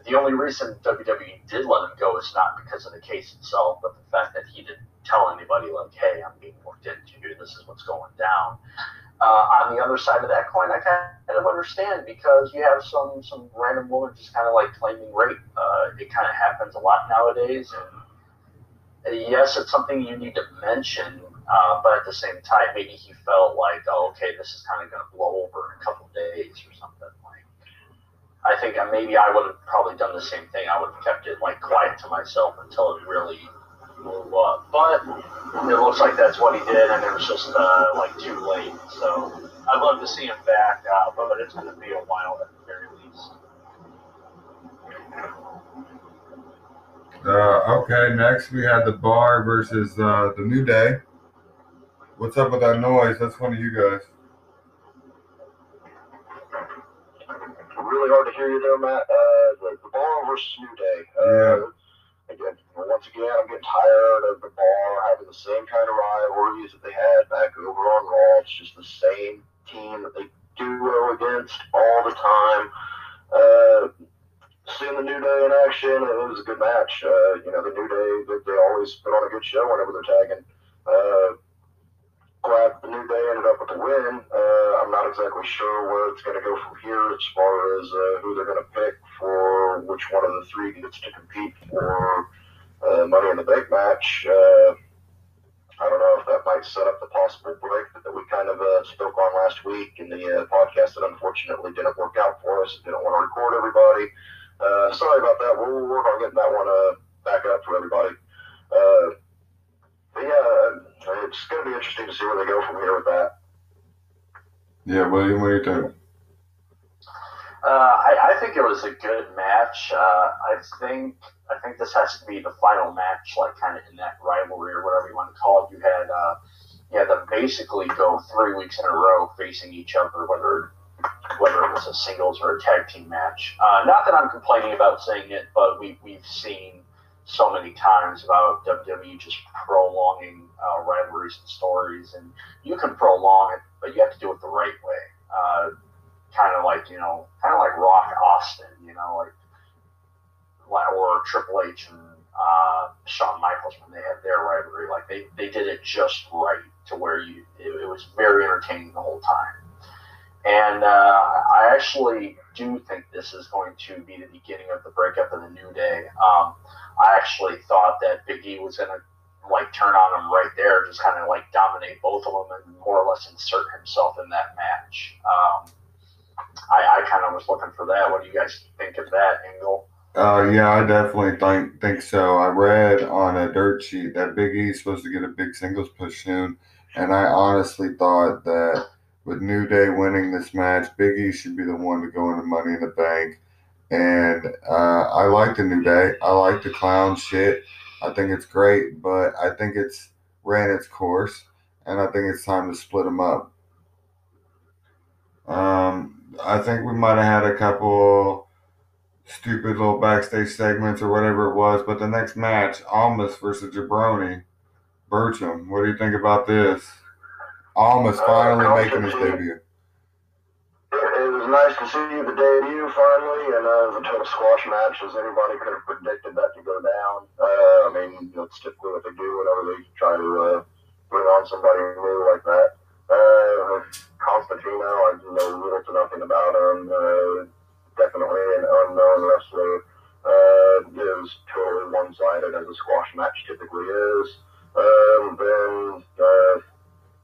the only reason WWE did let him go is not because of the case itself, but the fact that he didn't tell anybody, like, hey, I'm being looked into, this is what's going down. Uh, on the other side of that coin, I kind of understand because you have some some random woman just kind of like claiming rape. Uh, it kind of happens a lot nowadays, and yes, it's something you need to mention, uh, but at the same time, maybe he felt like, oh, okay, this is kind of going to blow over in a couple days or something. Like, I think uh, maybe I would have probably done the same thing. I would have kept it like quiet to myself until it really blew up. But it looks like that's what he did, and it was just uh, like too late. So I'd love to see him back, uh, but it's going to be a while at the very least. Uh, okay, next we had the Bar versus uh, the New Day. What's up with that noise? That's one of you guys. Really hard to hear you there, Matt. Uh, the, the bar versus New Day. Uh, Again, once again, I'm getting tired of the bar having the same kind of rivalries that they had back over on Raw. It's just the same team that they duo against all the time. Uh, seeing the New Day in action, it was a good match. Uh, you know, the New Day, they, they always put on a good show whenever they're tagging. Uh, glad the New Day ended up with the win. Uh, I'm not exactly sure where it's going to go from here as far as uh, who they're going to pick for which one of the three gets to compete for uh, Money in the Bank match. Uh, I don't know if that might set up the possible break that, we kind of uh, spoke on last week in the uh, podcast that unfortunately didn't work out for us. Didn't want to record everybody. Sorry about that. We'll work on getting that one back up for everybody. Uh, but yeah, it's going to be interesting to see where they go from here with that. Yeah, William, what do you think? Uh, I, I think it was a good match. Uh, I think I think this has to be the final match, like kind of in that rivalry or whatever you want to call it. You had uh, you had them basically go three weeks in a row facing each other, whether whether it was a singles or a tag team match. Uh, not that I'm complaining about saying it, but we we've seen so many times about WWE just prolonging uh, rivalries and stories, and you can prolong it, but you have to do it the right way. Uh, kind of like you know, kind of like Rock Austin, you know, like or Triple H and uh, Shawn Michaels when they had their rivalry. Like they, they did it just right to where you it, it was very entertaining the whole time. And uh, I actually do think this is going to be the beginning of the breakup of the New Day. Um, I actually thought that Big E was going to like turn on him right there, just kind of like dominate both of them and more or less insert himself in that match. Um, I, I kind of was looking for that. What do you guys think of that angle? Uh, yeah, I definitely think think so. I read on a dirt sheet that Big E's supposed to get a big singles push soon, and I honestly thought that with New Day winning this match, Big E should be the one to go into Money in the Bank. And uh, I like the New Day. I like the clown shit. I think it's great, but I think it's ran its course, and I think it's time to split them up. Um, I think we might have had a couple stupid little backstage segments or whatever it was. But the next match, Almas versus Jabroni, Burcham. What do you think about this? Almas finally Uh, making his debut. It, it was nice to see the debut finally, and uh, the total squash match, as anybody could have predicted that to go down. Uh, I mean, that's typically what they do whenever they try to uh, bring on somebody new like that. Uh, Constantino, I know little to nothing about him. Uh, definitely an unknown wrestler. Uh, it was totally one-sided, as a squash match typically is. Um, then uh,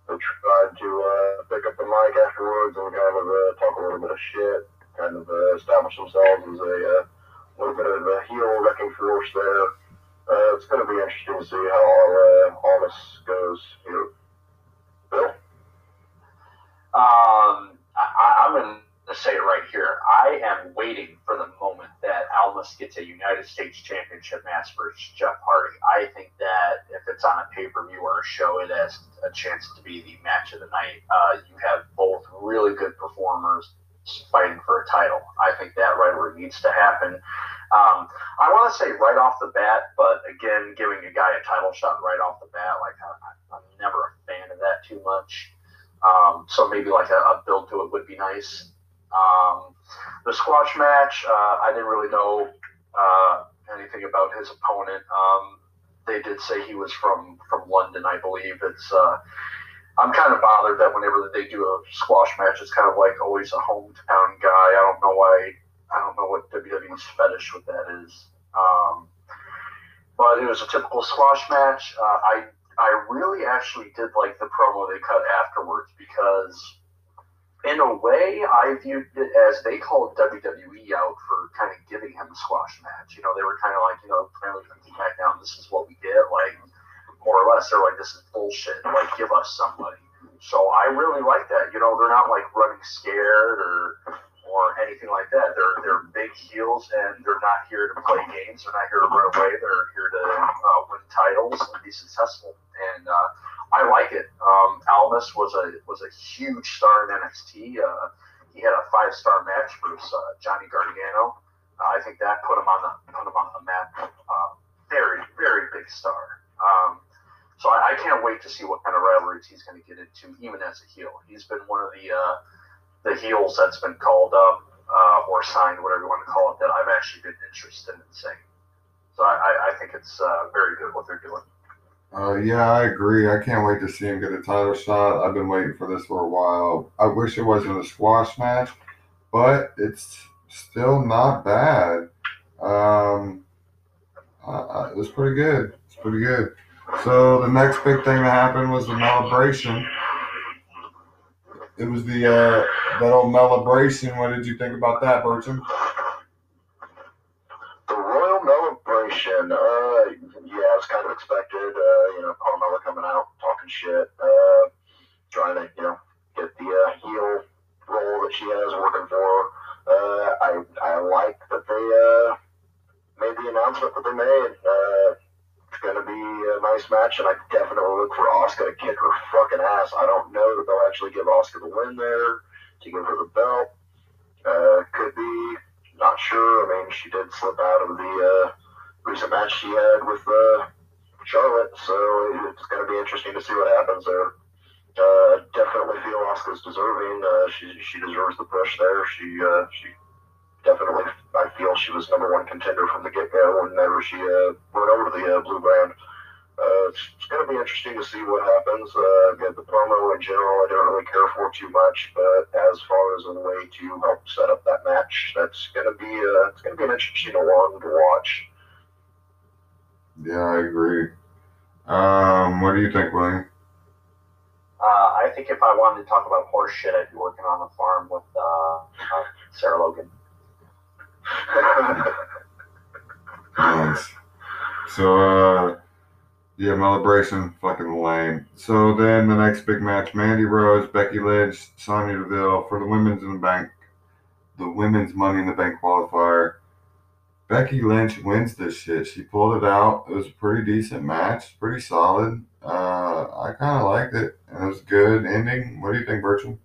they tried to uh, pick up the mic afterwards and kind of uh, talk a little bit of shit, kind of uh, establish themselves as a uh, little bit of a heel wrecking force there. Uh, it's going to be interesting to see how all, uh, all this goes here. Bill? Um, I, I'm going to say it right here. I am waiting for the moment that Almas gets a United States Championship match versus Jeff Hardy. I think that if it's on a pay per view or a show, it has a chance to be the match of the night. Uh, you have both really good performers fighting for a title. I think that right rivalry needs to happen. Um, I want to say right off the bat, but again, giving a guy a title shot right off the bat, like I, I'm never a fan of that too much. Um, so maybe like a, a, build to it would be nice. Um, the squash match, uh, I didn't really know uh, anything about his opponent. Um, they did say he was from from London, I believe. It's uh, I'm kind of bothered that whenever they do a squash match, it's kind of like always a hometown guy. I don't know why. I don't know what WWE's fetish with that is. Um, but it was a typical squash match. Uh, I I really actually did like the promo they cut afterwards because, in a way, I viewed it as they called WWE out for kind of giving him a squash match. You know, they were kind of like, you know, apparently back down. This is what we get. Like, more or less, they're like, this is bullshit. Like, give us somebody. So I really like that. You know, they're not like running scared or or anything like that. They're they're big heels and they're not here to play games. They're not here to run away. They're here to uh, win titles and be successful. And uh, I like it. Um, Almas was a was a huge star in NXT. Uh, he had a five star match versus uh, Johnny Gargano. I think that put him on the put him on the map. Uh, very very big star. Um, so I, I, can't wait to see what kind of rivalries he's going to get into, even as a heel. He's been one of the uh, the heels that's been called up uh, or signed, whatever you want to call it, that I've actually been interested in seeing. So I, I think it's uh, very good what they're doing. Uh, yeah, I agree. I can't wait to see him get a title shot. I've been waiting for this for a while. I wish it wasn't a squash match, but it's still not bad. Um, uh, it was pretty good. It's pretty good. So the next big thing that happened was the celebration. It was the uh, that old celebration. What did you think about that, Burcham? The Royal Celebration. Uh, yeah, it was kind of expected. Uh, you know, Carmella coming out talking shit, uh, trying to you know get the uh, heel role that she has working for her. Uh, I I like that they uh, made the announcement that they made. Uh, it's going to be a nice match, and I definitely look for Asuka to kick her fucking ass. I don't know that they'll actually give Asuka the win there to give her the belt. Uh, could be, not sure. I mean, she did slip out of the uh, recent match she had with uh, Charlotte, so it's going to be interesting to see what happens there. Uh, definitely feel Asuka's deserving. Uh, she she deserves the push there. She uh, she definitely I feel she was number one contender from the get go whenever she uh, went over to the uh, blue brand. Uh, it's, it's going to be interesting to see what happens. Uh, the promo in general, I don't really care for too much, but as far as a way to help set up that match, that's going to be uh, it's going to be an interesting one to watch. Yeah, I agree. Um, what do you think, William? Uh, I think if I wanted to talk about horse shit, I'd be working on a farm with uh, uh, Sarah Logan. <laughs> nice. So, uh, yeah, celebration, fucking lame. So then the next big match: Mandy Rose, Becky Lynch, Sonya Deville for the women's in the bank, the women's Money in the Bank qualifier. Becky Lynch wins this shit. She pulled it out. It was a pretty decent match, pretty solid. Uh, I kind of liked it, and it was good ending. What do you think, Burcham?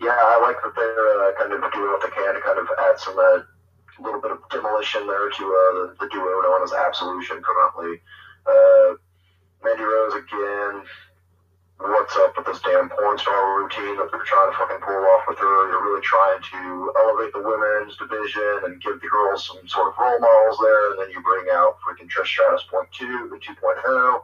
Yeah, I like that they're uh, kind of doing what they can to kind of add some uh, little bit of demolition there to uh, the, the duo known as Absolution currently. Uh, Mandy Rose again. What's up with this damn porn star routine that they're trying to fucking pull off with her? You're really trying to elevate the women's division and give the girls some sort of role models there, and then you bring out freaking Trish Stratus point two and 2.0.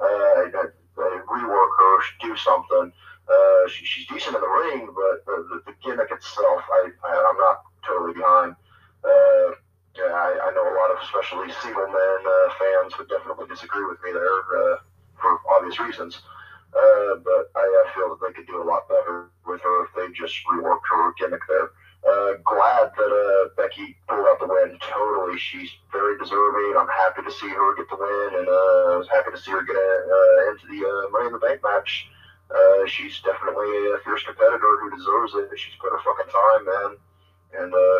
Uh, rework her, do something. Uh, she, she's decent in the ring, but the, the, the gimmick itself, I, I, I'm not totally behind. Uh, yeah, I, I know a lot of especially men uh, fans would definitely disagree with me there uh, for obvious reasons. Uh, but I, I feel that they could do a lot better with her if they just reworked her gimmick there. Uh, glad that uh, Becky pulled out the win. Totally, she's very deserving. I'm happy to see her get the win, and uh, I was happy to see her get uh, into the uh, Money in the Bank match. Uh, she's definitely a fierce competitor who deserves it. She's put her fucking time, man. And uh,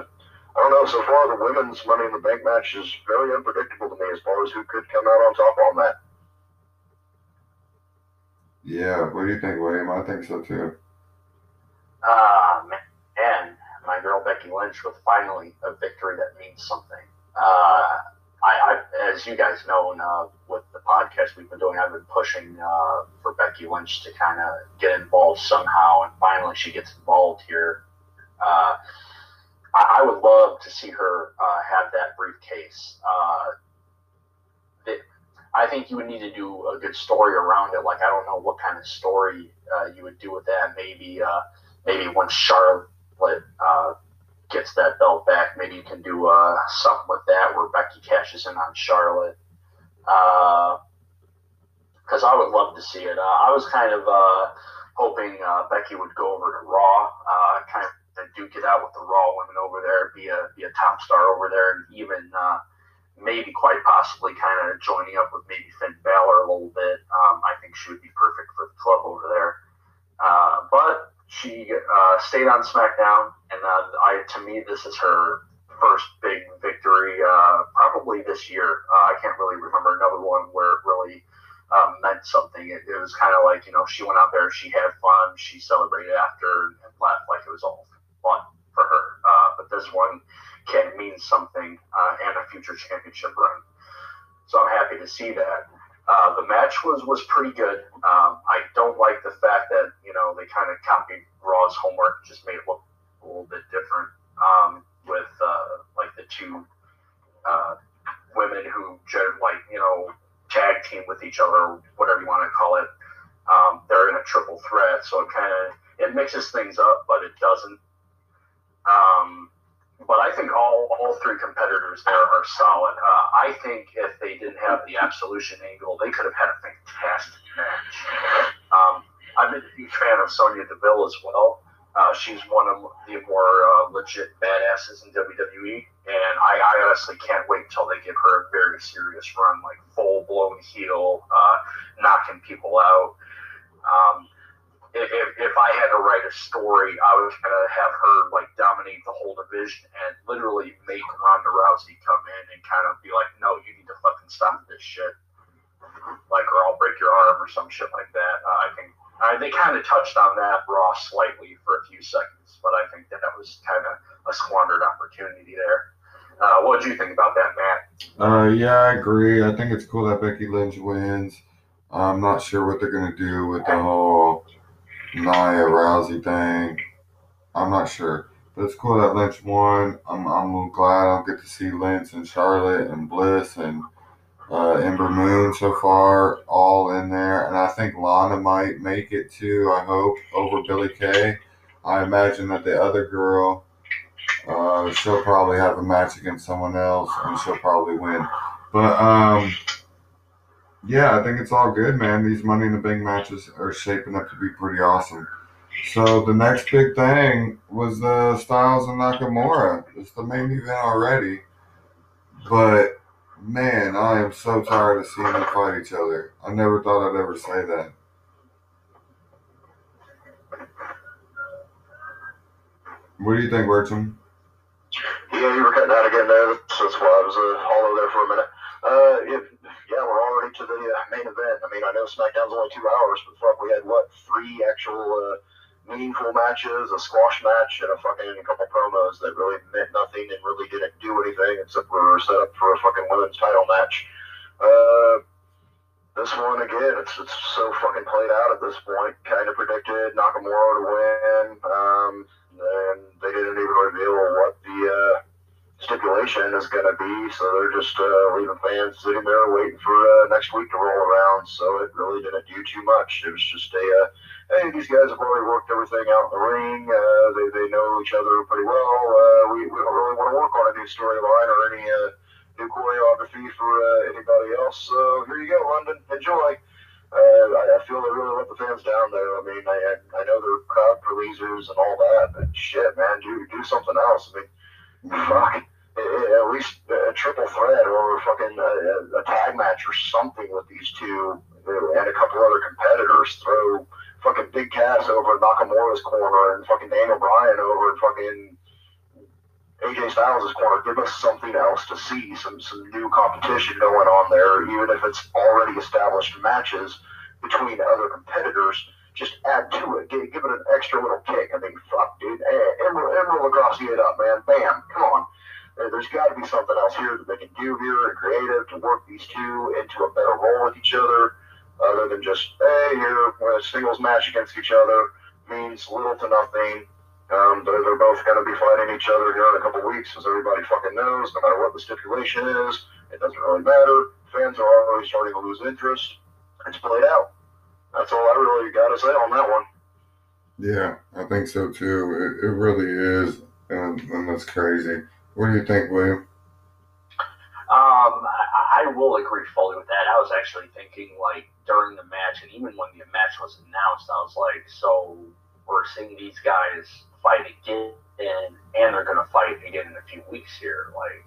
I don't know. So far, the women's Money in the Bank match is very unpredictable to me as far as who could come out on top on that. Yeah, what do you think, William? I think so too. Uh, man, my girl Becky Lynch with finally a victory that means something. Uh, I, I, as you guys know, uh, with the podcast we've been doing, I've been pushing uh, for Becky Lynch to kind of get involved somehow, and finally she gets involved here. Uh, I, I, would love to see her uh, have that briefcase. Uh, I think you would need to do a good story around it. Like I don't know what kind of story uh, you would do with that. Maybe maybe once Charlotte gets that belt back. Maybe you can do uh, something with that where Becky cashes in on Charlotte. Because uh, I would love to see it. Uh, I was kind of uh, hoping uh, Becky would go over to Raw, uh, kind of duke it out with the Raw women over there, be a be a top star over there, and even maybe quite possibly kind of joining up with maybe Finn Balor a little bit. Um, I think she would be perfect for the club over there. but she uh, stayed on SmackDown, and uh, I to me this is her first big victory, uh, probably this year. Uh, I can't really remember another one where it really um, meant something. It, it was kind of like you know she went out there, she had fun, she celebrated after, and left like it was all fun for her. Uh, but this one can mean something uh, and a future championship run. So I'm happy to see that. Uh, the match was was pretty good. Um, I don't like the fact that you know they kind of copied Raw's homework, just made it look a little bit different um, with uh, like the two uh, women who like you know tag team with each other, whatever you want to call it. Um, they're in a triple threat, so it kind of it mixes things up, but it doesn't. Um, but I think all, all three competitors there are solid. Uh, I think if they didn't have the absolution angle, they could have had a fantastic match. Um, I'm a huge fan of Sonya Deville as well. Uh, she's one of the more uh, legit badasses in WWE, and I, I, honestly can't wait until they give her a very serious run, like full blown heel, uh, knocking people out. Um, if, if I had to write a story, I was gonna have her like dominate the whole division and literally make Ronda Rousey come in and kind of be like, no, you need to fucking stop this shit, like or I'll break your arm or some shit like that. Uh, I think uh, they kind of touched on that Raw slightly for a few seconds, but I think that that was kind of a squandered opportunity there. Uh, what did you think about that, Matt? Uh, yeah, I agree. I think it's cool that Becky Lynch wins. I'm not sure what they're gonna do with the whole Nia Rousey thing. I'm not sure. But it's cool that Lynch won. I'm, I'm glad I'll get to see Lynch and Charlotte and Bliss and uh, Ember Moon so far all in there. And I think Lana might make it too, I hope, over Billie Kay. I imagine that the other girl, uh, she'll probably have a match against someone else and she'll probably win. But um, yeah, I think it's all good, man. These Money in the Bank matches are shaping up to be pretty awesome. So the next big thing was the Styles and Nakamura. It's the main event already, but man, I am so tired of seeing them fight each other. I never thought I'd ever say that. What do you think, Burcham? Yeah, you were cutting out again there. That's why I was uh, hollow there for a minute. Uh, yeah, we're already to the uh, main event. I mean, I know SmackDown's only two hours, but fuck, we had what three actual uh, meaningful matches, a squash match, and a fucking a couple promos that really meant nothing and really didn't do anything except for set up for a fucking women's title match. Uh, this one again, it's it's so fucking played out at this point. Kind of predicted Nakamura to win, um, and they didn't even reveal what the uh, stipulation is going to be. So they're just uh, leaving fans sitting there waiting for uh, next week to roll around. So it really didn't do too much. It was just a, uh, hey, these guys have already worked everything out in the ring. Uh, they, they know each other pretty well. Uh, we, we don't really want to work on a new storyline or any uh, new choreography for anybody else. So here you go, London. Enjoy. I, I feel they really let the fans down there. I mean, I, I know they're crowd pleasers and all that, but shit, man, do do something else. I mean, fuck, at least a triple threat or fucking a, a tag match or something with these two uh, and a couple other competitors. Throw fucking Big Cass over Nakamura's corner and fucking Daniel Bryan over in fucking AJ Styles' corner. Give us something else to see, some some new competition going on there, even if it's already established matches. between other competitors, just add to it, give, give it an extra little kick. I mean, fuck, dude, eh, Emeril, Emeril Lagasse it up, man. Bam, come on. There- There's got to be something else here that they can do here and creative to work these two into a better role with each other, other than just, hey, you're a singles match against each other means little to nothing. Um, they're, they're both going to be fighting each other here in a couple weeks, as everybody fucking knows. No matter what the stipulation is, it doesn't really matter. Fans are already starting to lose interest. It's played out. That's all I really got to say on that one. Yeah, I think so too. It, it really is, and, and that's crazy. What do you think, William? Um, I, I will agree fully with that. I was actually thinking, like, during the match, and even when the match was announced, I was like, so we're seeing these guys fight again, and they're going to fight again in a few weeks here. Like,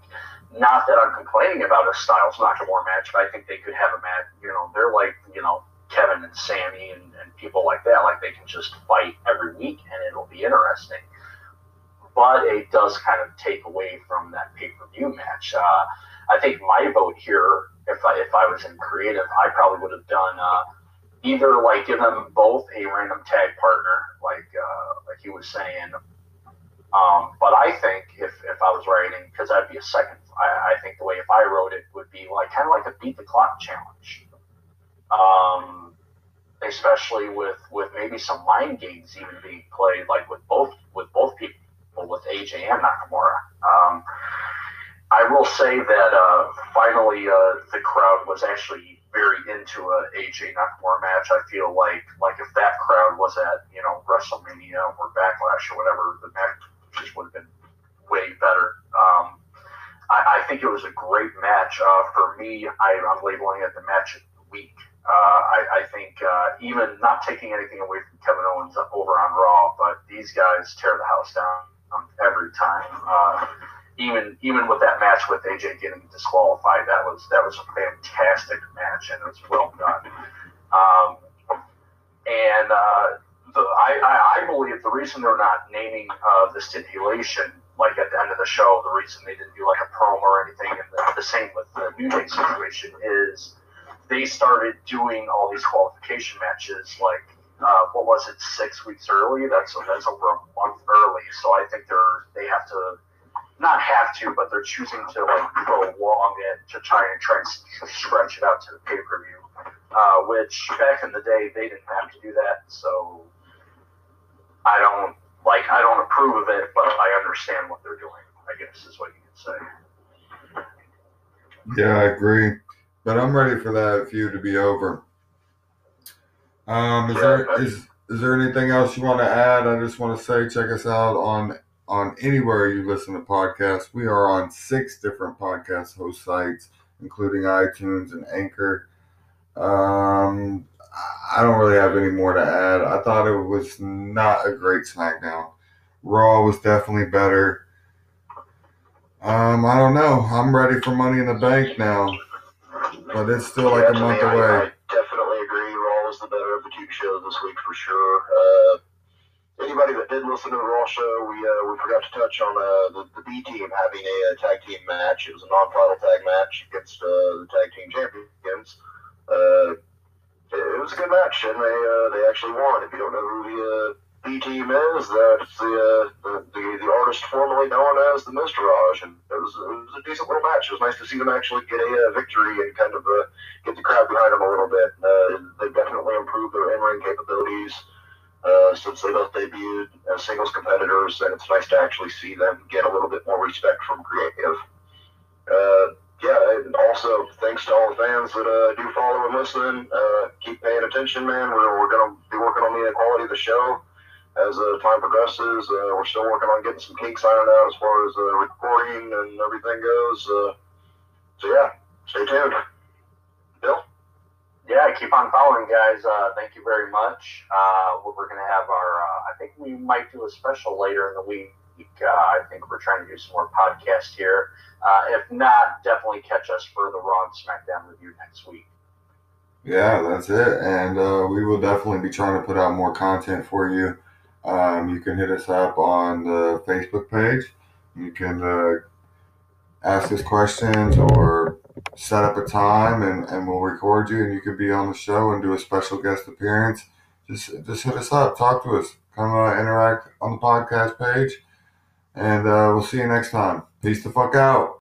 not that I'm complaining about a Styles Nakamura match, but I think they could have a match, you know, they're like, you know, Kevin and Sammy and, and people like that. Like, they can just fight every week, and it'll be interesting. But it does kind of take away from that pay per view match. Uh, I think my vote here, if I if I was in creative, I probably would have done uh, either like give them both a random tag partner, like uh, like he was saying. Um, but I think if, if I was writing, because that'd be a second, I, I think the way if I wrote it would be like kind of like a beat the clock challenge. Um, especially with with maybe some mind games even being played, like with both with both people, with AJ and Nakamura. Um, I will say that uh, finally uh, the crowd was actually very into a AJ Nakamura match. I feel like like if that crowd was at you know WrestleMania or Backlash or whatever, the match just would have been way better. Um, I, I think it was a great match. Uh, for me, I, I'm labeling it the match of the week. Uh, I, I think uh, even not taking anything away from Kevin Owens over on Raw, but these guys tear the house down um, every time. Uh, even even with that match with AJ getting disqualified, that was that was a fantastic match and it was well done. Um, and uh, the, I, I I believe the reason they're not naming uh, the stipulation like at the end of the show, the reason they didn't do like a promo or anything, and the, the same with the New Day situation is they started doing all these qualification matches like uh, what was it six weeks early? That's that's over a month early. So I think they're they have to not have to, but they're choosing to like prolong it to try and try and stretch it out to the pay per view. Uh, which back in the day they didn't have to do that, so I don't like I don't approve of it, but I understand what they're doing. I guess is what you could say. Yeah, I agree. But I'm ready for that feud to be over. Um, is there is is there anything else you want to add? I just want to say check us out on on anywhere you listen to podcasts. We are on six different podcast host sites, including iTunes and Anchor. Um, I don't really have any more to add. I thought it was not a great SmackDown. Raw was definitely better. Um, I don't know. I'm ready for Money in the Bank now, but it's still like a month me, I- away. I definitely agree. Raw was the better of the two shows this week for sure. Uh, anybody that did listen to the Raw show, we uh, we forgot to touch on uh, the, the B team having a, uh tag team match. It was a non-title tag match against uh, the tag team champions. Uh, it, it was a good match, and they uh, they actually won. If you don't know who the uh, Team is, that's the, uh, the the the artist formerly known as the Miztourage, and it was it was a decent little match. It was nice to see them actually get a uh, victory and kind of uh, get the crowd behind them a little bit. Uh, they definitely improved their in-ring capabilities uh, since they both debuted as singles competitors, and it's nice to actually see them get a little bit more respect from creative. Uh, yeah, and also thanks to all the fans that uh, do follow and listen. Uh, keep paying attention, man. We're, we're going to be working on the quality of the show as uh, time progresses. Uh, we're still working on getting some kinks ironed out as far as uh, recording and everything goes. Uh, so yeah, stay tuned. Bill? Yeah, keep on following, guys. Uh, thank you very much. Uh, we're going to have our, uh, I think we might do a special later in the week. Uh, I think we're trying to do some more podcasts here. Uh, if not, definitely catch us for the Raw and SmackDown review next week. Yeah, that's it. And uh, we will definitely be trying to put out more content for you. Um, you can hit us up on the Facebook page. You can uh, ask us questions or set up a time and, and we'll record you and you could be on the show and do a special guest appearance, just just hit us up, talk to us, come uh, interact on the podcast page, and uh, we'll see you next time. Peace the fuck out.